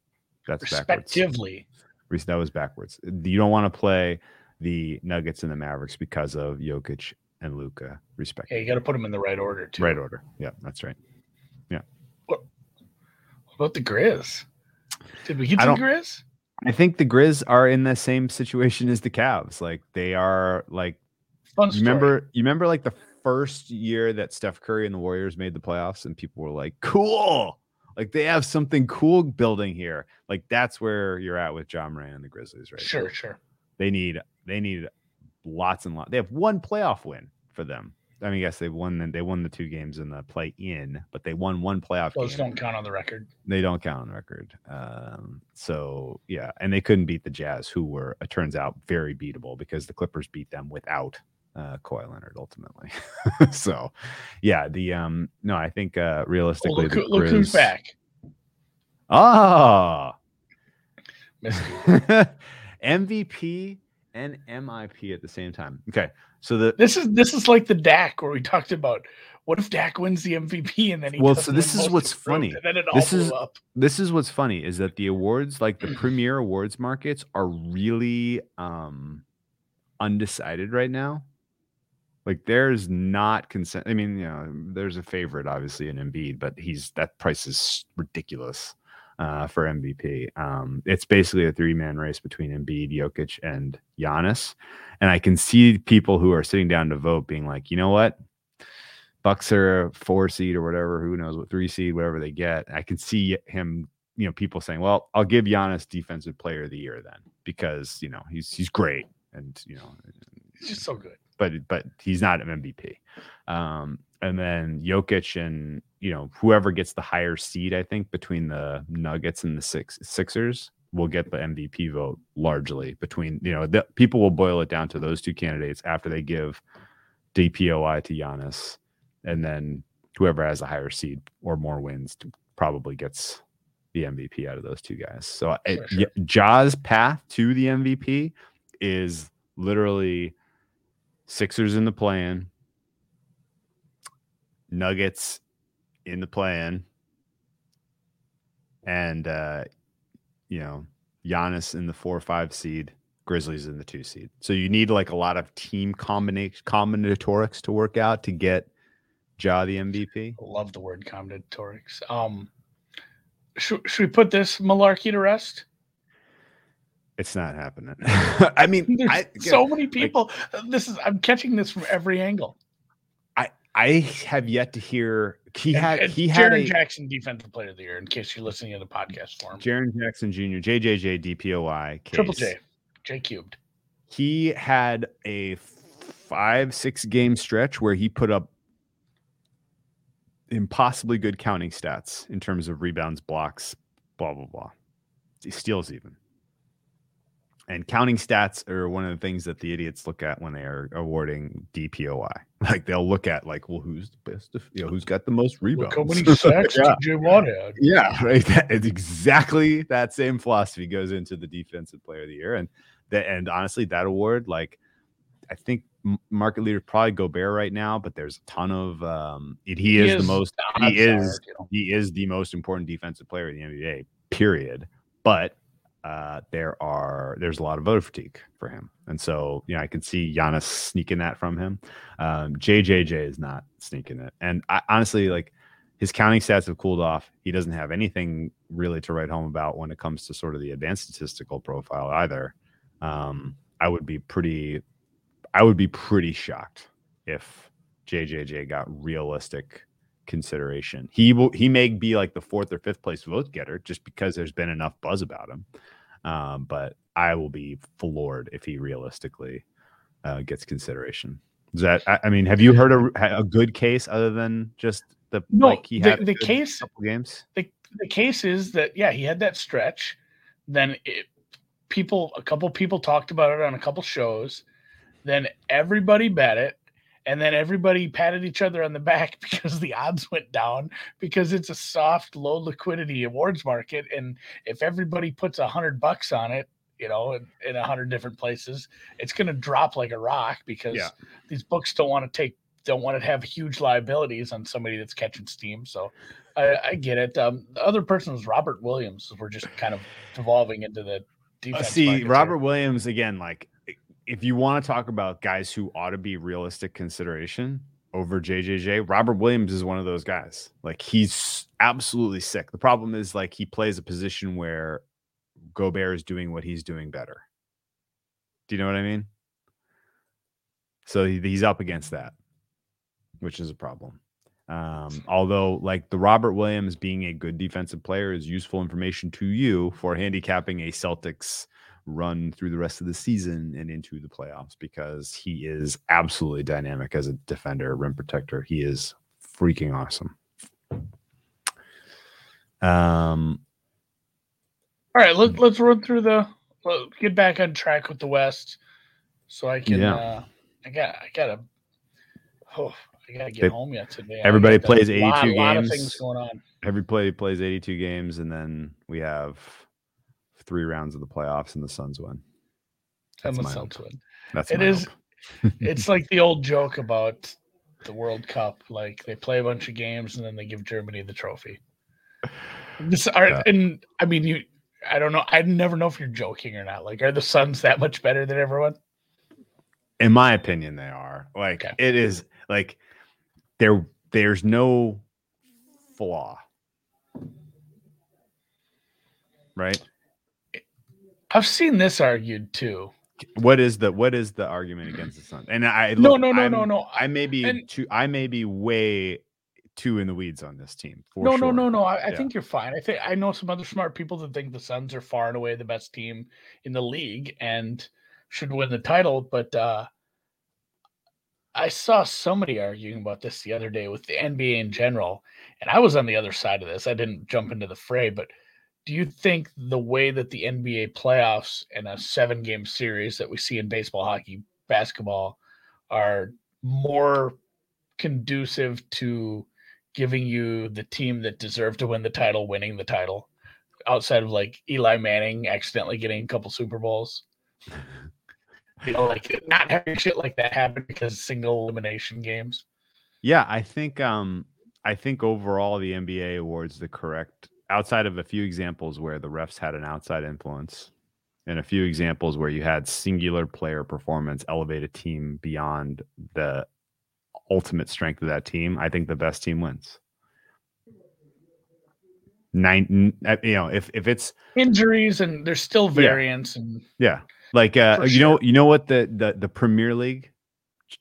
that's backwards. respectively. Re- That was backwards. You don't want to play the Nuggets and the Mavericks because of Jokic and Luka, Yeah, respectively. you got to put them in the right order too. Right order. Yeah, that's right. Yeah. What about the Grizz? Did we get the Grizz? I think the Grizz are in the same situation as the Cavs. Like they are like Fun you story. remember you remember like the first year that Steph Curry and the Warriors made the playoffs and people were like, "Cool." Like they have something cool building here. Like that's where you're at with Ja Morant and the Grizzlies right now. Sure, sure. They need they need lots and lots. They have one playoff win for them. I mean, yes, they won the, they won the two games in the play in, but they won one playoff Those game. don't count on the record. They don't count on the record. Um, so yeah, and they couldn't beat the Jazz, who were it turns out very beatable because the Clippers beat them without uh, Kawhi Leonard ultimately. so yeah, the um no, I think uh, Oh, realistically who- look who's Grizz- back. Ah, you. MVP and MIP at the same time. Okay, so the This is this is like the Dak where we talked about what if Dak wins the MVP and then he Well, so this is what's of the road, funny. and then it all This is- up. this is what's funny is that the awards like the premier awards markets are really um undecided right now like there's not consent i mean you know there's a favorite obviously in Embiid, but he's that price is ridiculous uh for mvp um it's basically a three-man race between Embiid, Jokic, and Giannis and i can see people who are sitting down to vote being like you know what Bucks are a four seed or whatever, who knows what three seed, whatever they get. I can see him, you know, people saying, "Well, I'll give Giannis defensive player of the year then because you know he's he's great and you know, It's just so good. but but he's not an MVP." Um, and then Jokic and you know whoever gets the higher seed, I think between the Nuggets and the six Sixers will get the MVP vote largely between you know the, people will boil it down to those two candidates after they give DPOY to Giannis, and then whoever has a higher seed or more wins to, probably gets the MVP out of those two guys. So Sure, Ja's path to the MVP is literally Sixers in the plan, Nuggets in the plan, and uh, you know Giannis in the four or five seed, Grizzlies in the two seed. So you need like a lot of team combination combinatorics to work out to get Ja the MVP. Love the word combinatorics. Um, should, should we put this malarkey to rest? It's not happening. I mean, There's I, so many people. this is I'm catching this from every angle. I I have yet to hear. He And- had and he had Jaren a Jackson Defensive Player of the Year. In case you're listening to the podcast form, Jaren Jackson Jr. JJJ DPOY case. Triple J, J cubed. He had a five six game stretch where he put up impossibly good counting stats in terms of rebounds, blocks, blah blah blah. He steals even. And counting stats are one of the things that the idiots look at when they are awarding DPOY. Like they'll look at like, well, who's the best? Of, you know, who's got the most rebounds? Look how many sacks Yeah. TJ Watt had. Yeah, right. That is exactly that same philosophy goes into the defensive player of the year, and that and honestly, that award, like, I think market leader probably Gobert right now, but there's a ton of um, it, he, is, the most he is are, you know. he is the most important defensive player in the NBA. Period. But uh, there are there's a lot of voter fatigue for him, and so you know I can see Giannis sneaking that from him. Um, JJJ is not sneaking it, and I, honestly, like his counting stats have cooled off. He doesn't have anything really to write home about when it comes to sort of the advanced statistical profile either. Um, I would be pretty, I would be pretty shocked if JJJ got realistic consideration. He will, he may be like the fourth or fifth place vote getter just because there's been enough buzz about him. Um, but I will be floored if he realistically uh, gets consideration. Is that I, I mean, have you heard a, a good case other than just the No, like he the- had the case- couple games? the, the case is that yeah he had that stretch then it, people a couple people talked about it on a couple shows then everybody bet it and then everybody patted each other on the back because the odds went down because it's a soft low liquidity awards market and if everybody puts a hundred bucks on it you know in, a hundred different places it's going to drop like a rock because Yeah. these books don't want to take don't want to have huge liabilities on somebody that's catching steam so I, I get it. Um, the other person was Robert Williams. We're just kind of devolving into the Uh, defense. see, Robert here. Williams again. Like, if you want to talk about guys who ought to be realistic consideration over JJJ, Robert Williams is one of those guys. Like, he's absolutely sick. The problem is like he plays a position where Gobert is doing what he's doing better. Do you know what I mean? So he's up against that, which is a problem. Um, although, like the Robert Williams being a good defensive player is useful information to you for handicapping a Celtics run through the rest of the season and into the playoffs because he is absolutely dynamic as a defender, rim protector. He is freaking awesome. Um, All right, let, let's run through the. Get back on track with the West, so I can. Yeah. Uh, I got. I got a. Oh, I gotta get They- home yet today. Everybody plays lot- 82 lot of games. things going on. everybody plays 82 games, and then we have three rounds of the playoffs, and the Suns win. And That's the my Suns win. That's It is-. It's like the old joke about the World Cup. Like they play a bunch of games and then they give Germany the trophy. This are Yeah. and I mean you. I don't know. I never know if you're joking or not. Like, are the Suns that much better than everyone? in my opinion they are like Okay. it is like there there's no flaw right I've seen this argued too. what is the what is the argument against the Suns? and i No, look, no, no, I'm- no, no. i may be and- too i may be way too in the weeds on this team no, sure. no, no, no. I, I Yeah. think you're fine. I think I know some other smart people that think the Suns are far and away the best team in the league and should win the title. But uh, I saw somebody arguing about this the other day with the NBA in general, and I was on the other side of this. I didn't jump into the fray, but do you think the way that the NBA playoffs and a seven game series that we see in baseball, hockey, basketball are more conducive to giving you the team that deserved to win the title winning the title outside of like Eli Manning accidentally getting a couple Super Bowls? You know, like not having shit like that happen because single elimination games. Yeah, I think um I think overall the NBA awards the correct outside of a few examples where the refs had an outside influence and a few examples where you had singular player performance elevate a team beyond the ultimate strength of that team. I think the best team wins. nine. uh, You know, if if it's Injuries and there's still variance and yeah, like uh, you know, you know what the the the Premier League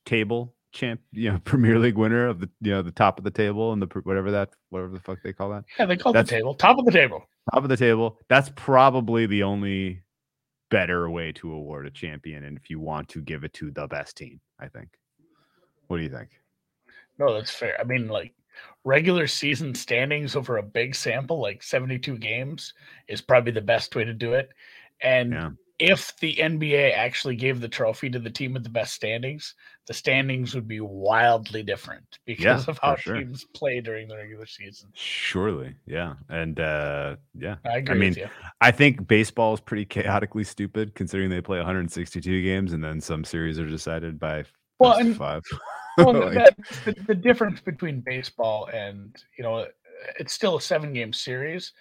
table champ, you know, Premier League winner of the you know the top of the table and the whatever that whatever the fuck they call that yeah, they call That's- the table. Top of the table. top of the table. That's probably the only better way to award a champion, and if you want to give it to the best team, I think. What do you think? No, that's fair. I mean, like regular season standings over a big sample, like 72 games, is probably the best way to do it. And Yeah. if the NBA actually gave the trophy to the team with the best standings, the standings would be wildly different because of how sure. teams play during the regular season. Surely, yeah, and uh yeah, I agree mean, with you. I think baseball is pretty chaotically stupid considering they play 162 games and then some series are decided by Well, and- five. Well, Like, the, the difference between baseball and you know, it's still a seven game series,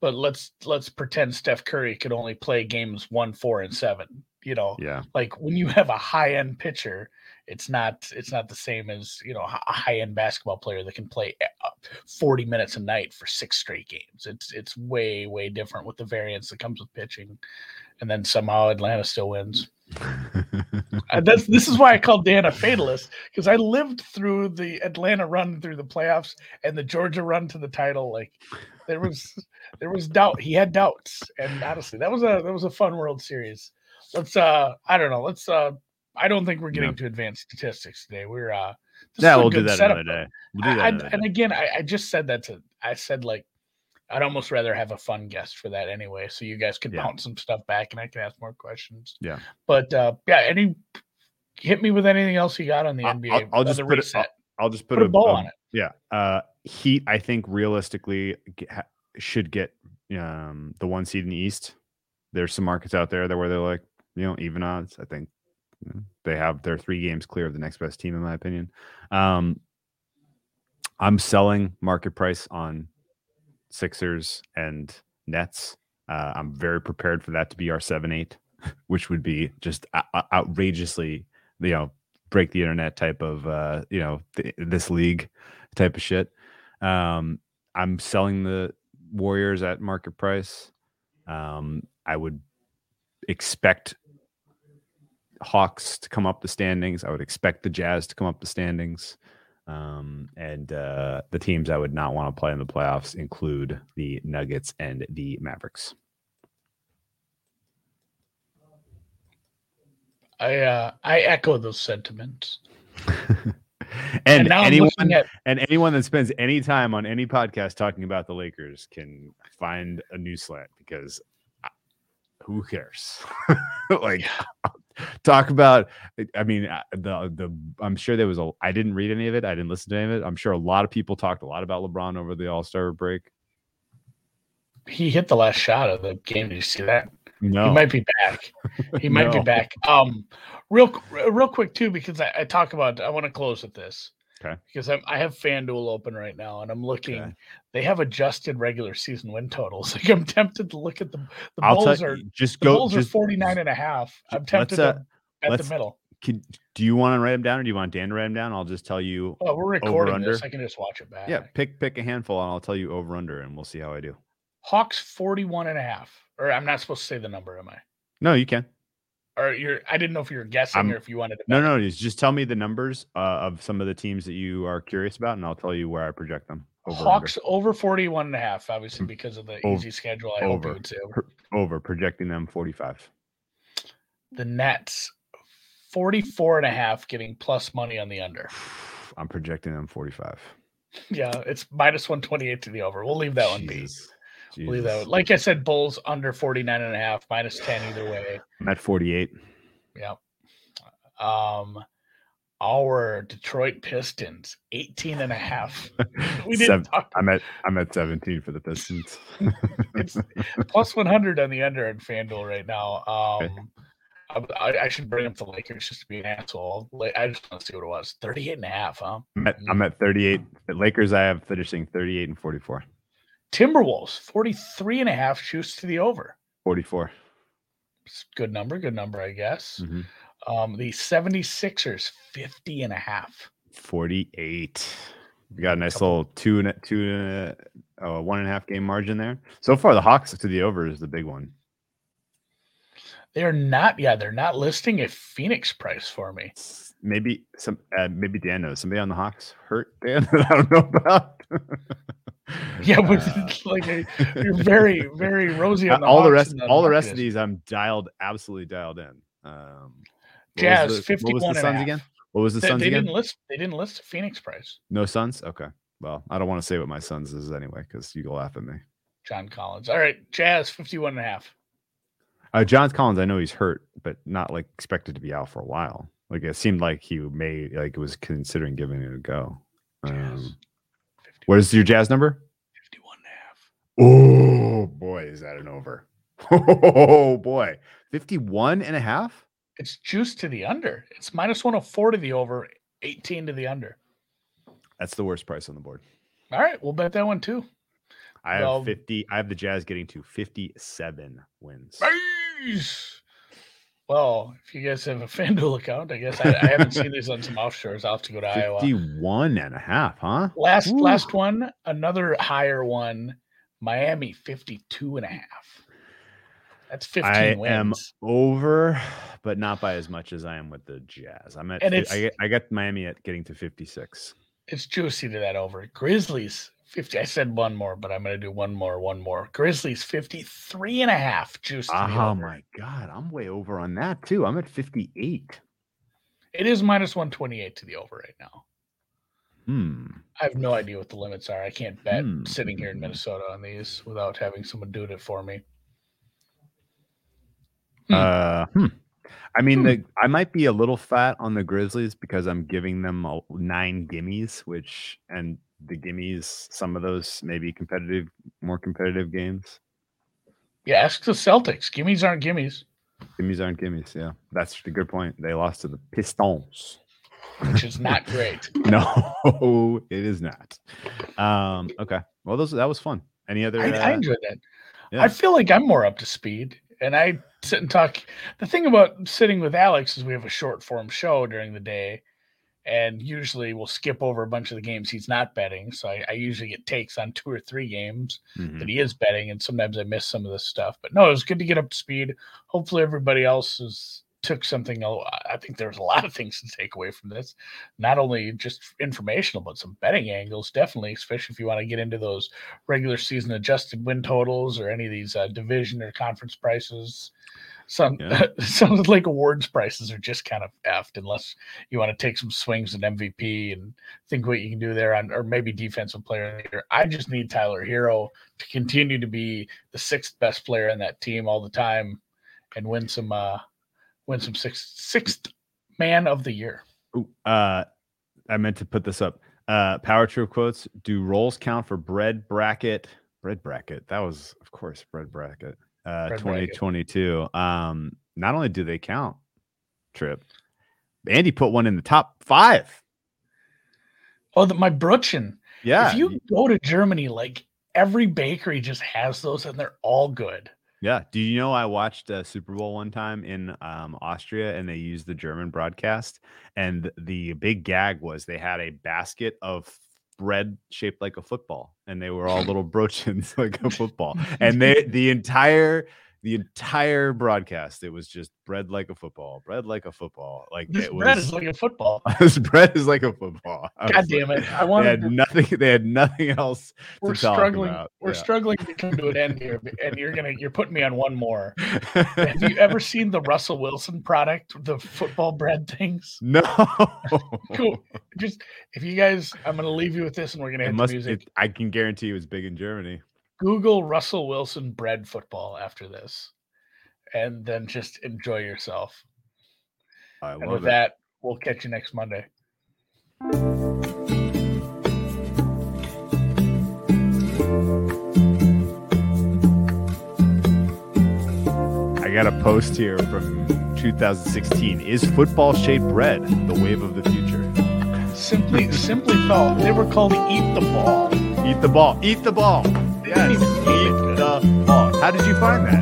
but let's let's pretend Steph Curry could only play games one, four, and seven. You know, yeah, like when you have a high end pitcher, it's not it's not the same as you know a high end basketball player that can play uh, forty minutes a night for six straight games. It's it's way way different with the variance that comes with pitching, and then somehow Atlanta still wins. Uh, that's this is why I called Dan a fatalist because I lived through the Atlanta run through the playoffs and the Georgia run to the title. Like there was there was doubt. He had doubts, and honestly, that was a that was a fun World Series. Let's uh I don't know. Let's uh I don't think we're getting to advanced statistics today. We're uh yeah, a we'll do that setup, another day. We'll do that I, another I, day. and again, I, I just said that to I said like I'd almost rather have a fun guest for that anyway, so you guys could Yeah. bounce some stuff back and I can ask more questions. Yeah. But uh yeah, any hit me with anything else you got on the I'll- NBA? I'll- I'll uh, just put it- reset. I'll just put, Put a bow on it. Yeah. Uh Heat, I think realistically should get um the one seed in the East. There's some markets out there that where they're like, you know, even odds. I think they have their three games clear of the next best team, in my opinion. Um I'm selling market price on Sixers and Nets. Uh, I'm very prepared for that to be our seven eight, which would be just outrageously, you know, break the internet type of, uh, you know, th- this league type of shit. Um, I'm selling the Warriors at market price. Um, I would expect Hawks to come up the standings. I would expect the Jazz to come up the standings. Um, and uh, the teams I would not want to play in the playoffs include the Nuggets and the Mavericks. I uh I echo those sentiments. and, I'm anyone at and anyone that spends any time on any podcast talking about the Lakers can find a new slant because who cares? like talk about I mean uh, the the I'm sure there was a I didn't read any of it. I didn't listen to any of it. I'm sure a lot of people talked a lot about LeBron over the All-Star break. he hit the last shot of the game. Did you see that? No. He might be back. He might be back. Um, real real quick too, because I, I talk about. I want to close with this. Okay. Because I'm, I have FanDuel open right now, and I'm looking. Okay. They have adjusted regular season win totals. Like I'm tempted to look at the the I'll Bulls are you, just the go Bulls just are 49 and a half. I'm tempted uh, to bet the middle. can, do you want to write them down or do you want Dan to write them down? I'll just tell you Oh, we're recording under? this. I can just watch it back. yeah, pick pick a handful and I'll tell you over under and we'll see how I do. Hawks 41 and a half. Or I'm not supposed to say the number, am I? No, you can. Or you're I didn't know if you were guessing I'm- or if you wanted to No, no, just tell me the numbers uh, of some of the teams that you are curious about, and I'll tell you where I project them. Over, under. Hawks over 41 and a half, obviously, because of the Over- easy schedule. I hope you over. would over. over, projecting them forty-five. The Nets 44 and a half getting plus money on the under. I'm projecting them forty-five. Yeah, it's minus 128 to the over. We'll leave that one be. Jeez. We'll that Like I said, Bulls under 49 and a half, minus 10 either way. I'm at forty-eight. Yeah. Um, our Detroit Pistons 18 and a half. We didn't Seven- talk I'm at I'm at seventeen for the Pistons. it's plus 100 on the under in FanDuel right now. Um, I, I should bring up the Lakers just to be an asshole. I just want to see what it was. 38 and a half, huh? I'm at, I'm at 38. The Lakers, I have finishing 38 and 44. Timberwolves 43 and a half shoots to the over. 44. Good number, good number, I guess. Mhm. Um, the 76ers 50 and a half. 48. We got a nice little two and a, two and a, uh, one and a half game margin there. So far, the Hawks to the over is the big one. They're not. Yeah, they're not listing a Phoenix price for me. Maybe some, uh, maybe Dan knows somebody on the Hawks hurt Dan that I don't know about. Yeah, but Uh, it's like a, you're very, very rosy on the all the rest, all the rest of these, I'm dialed, absolutely dialed in. Um, Jazz, the- What was 51 the Suns again? What was the They, Suns they again? didn't list. They didn't list Phoenix price. No Suns. Okay. Well, I don't want to say what my Suns is anyway because you go laugh at me. John Collins. All right, Jazz 51 and a half. Uh, John Collins, I know he's hurt, but not like expected to be out for a while. Like it seemed like he may like it was considering giving it a go. Um, what is your Jazz number? 51 and a half. Oh boy, is that an over? Oh boy, 51 and a half? It's juice to the under. It's minus 104 to the over, 18 to the under. That's the worst price on the board. All right, we'll bet that one too. I have Well- 50. I have the Jazz getting to 57 wins. Nice. Well, if you guys have a FanDuel account, I guess I, I haven't seen these on some offshores. I'll have to go to Iowa. 51 and a half, huh? Last Ooh. last one, another higher one, Miami 52 and a half. That's 15 I wins. am over, but not by as much as I am with the Jazz. I'm at. And I, I got Miami at getting to 56. It's juicy to that over. Grizzlies 50. I said one more, but I'm going to do one more, one more. Grizzlies 53 and a half juice Oh my god, I'm way over on that too. I'm at 58. It is minus 128 to the over right now. Hmm. I have no idea what the limits are. I can't bet Hmm. sitting here in Minnesota on these without having someone do it for me. Hmm. Uh, hmm. I mean, Hmm. the I might be a little fat on the Grizzlies because I'm giving them a, nine gimmies, which and the gimmies, some of those maybe competitive, more competitive games. Yeah, ask the Celtics. Gimmies aren't gimmies, Gimmies aren't gimmies. Yeah, that's a good point. They lost to the Pistons. which is not great. No, it is not. Um, okay. Well, those that was fun. Any other? I, I uh, enjoyed that. yeah. I feel like I'm more up to speed, and I sit and talk. The thing about sitting with Alex is we have a short form show during the day, and usually we'll skip over a bunch of the games he's not betting. So I, I usually get takes on two or three games mhm. that he is betting, and sometimes I miss some of this stuff. But no, it was good to get up to speed. Hopefully, everybody else has took something. I think there's a lot of things to take away from this, not only just informational, but some betting angles. Definitely, especially if you want to get into those regular season adjusted win totals or any of these uh, division or conference prices. Some Yeah. sounds like awards prices are just kind of effed unless you want to take some swings at MVP and think what you can do there on, or maybe defensive player of the year. I just need Tyler Herro to continue to be the sixth best player in that team all the time and win some uh win some sixth sixth man of the year. Ooh, uh, I meant to put this up. Uh, power true quotes. Do rolls count for bread bracket? Bread bracket. That was, of course, bread bracket. Uh, 2022. Um, not only do they count, Trip. Andy put one in the top five. Oh, the, my Brötchen. Yeah, if you go to Germany, like every bakery just has those and they're all good. Yeah. Do you know I watched a Super Bowl one time in um, Austria and they used the German broadcast? And the big gag was they had a basket of bread shaped like a football and they were all little brochins like a football. And they, the entire, the entire broadcast, it was just bread like a football, bread like a football. Like This it bread was, is like a football. this bread is like a football. I God damn like- it. I They wanted had to, nothing, they had nothing else we're to talk struggling about. we're Yeah. struggling to come to an end here and you're gonna you're putting me on one more. Have you ever seen the Russell Wilson product, the football bread things? no. Cool. Just if you guys, I'm gonna leave you with this, and we're gonna It hit must. music. It, I can guarantee it was big in Germany. Google Russell Wilson bread football after this, and then just enjoy yourself. I And love with it. that, we'll catch you next Monday. I got a post here from 2016. Is football shaped bread the wave of the future? Simply, simply thought they were called "Eat the Ball." Eat the ball. Eat the ball. Yes. even name it Eat good. the ball. How did you find that?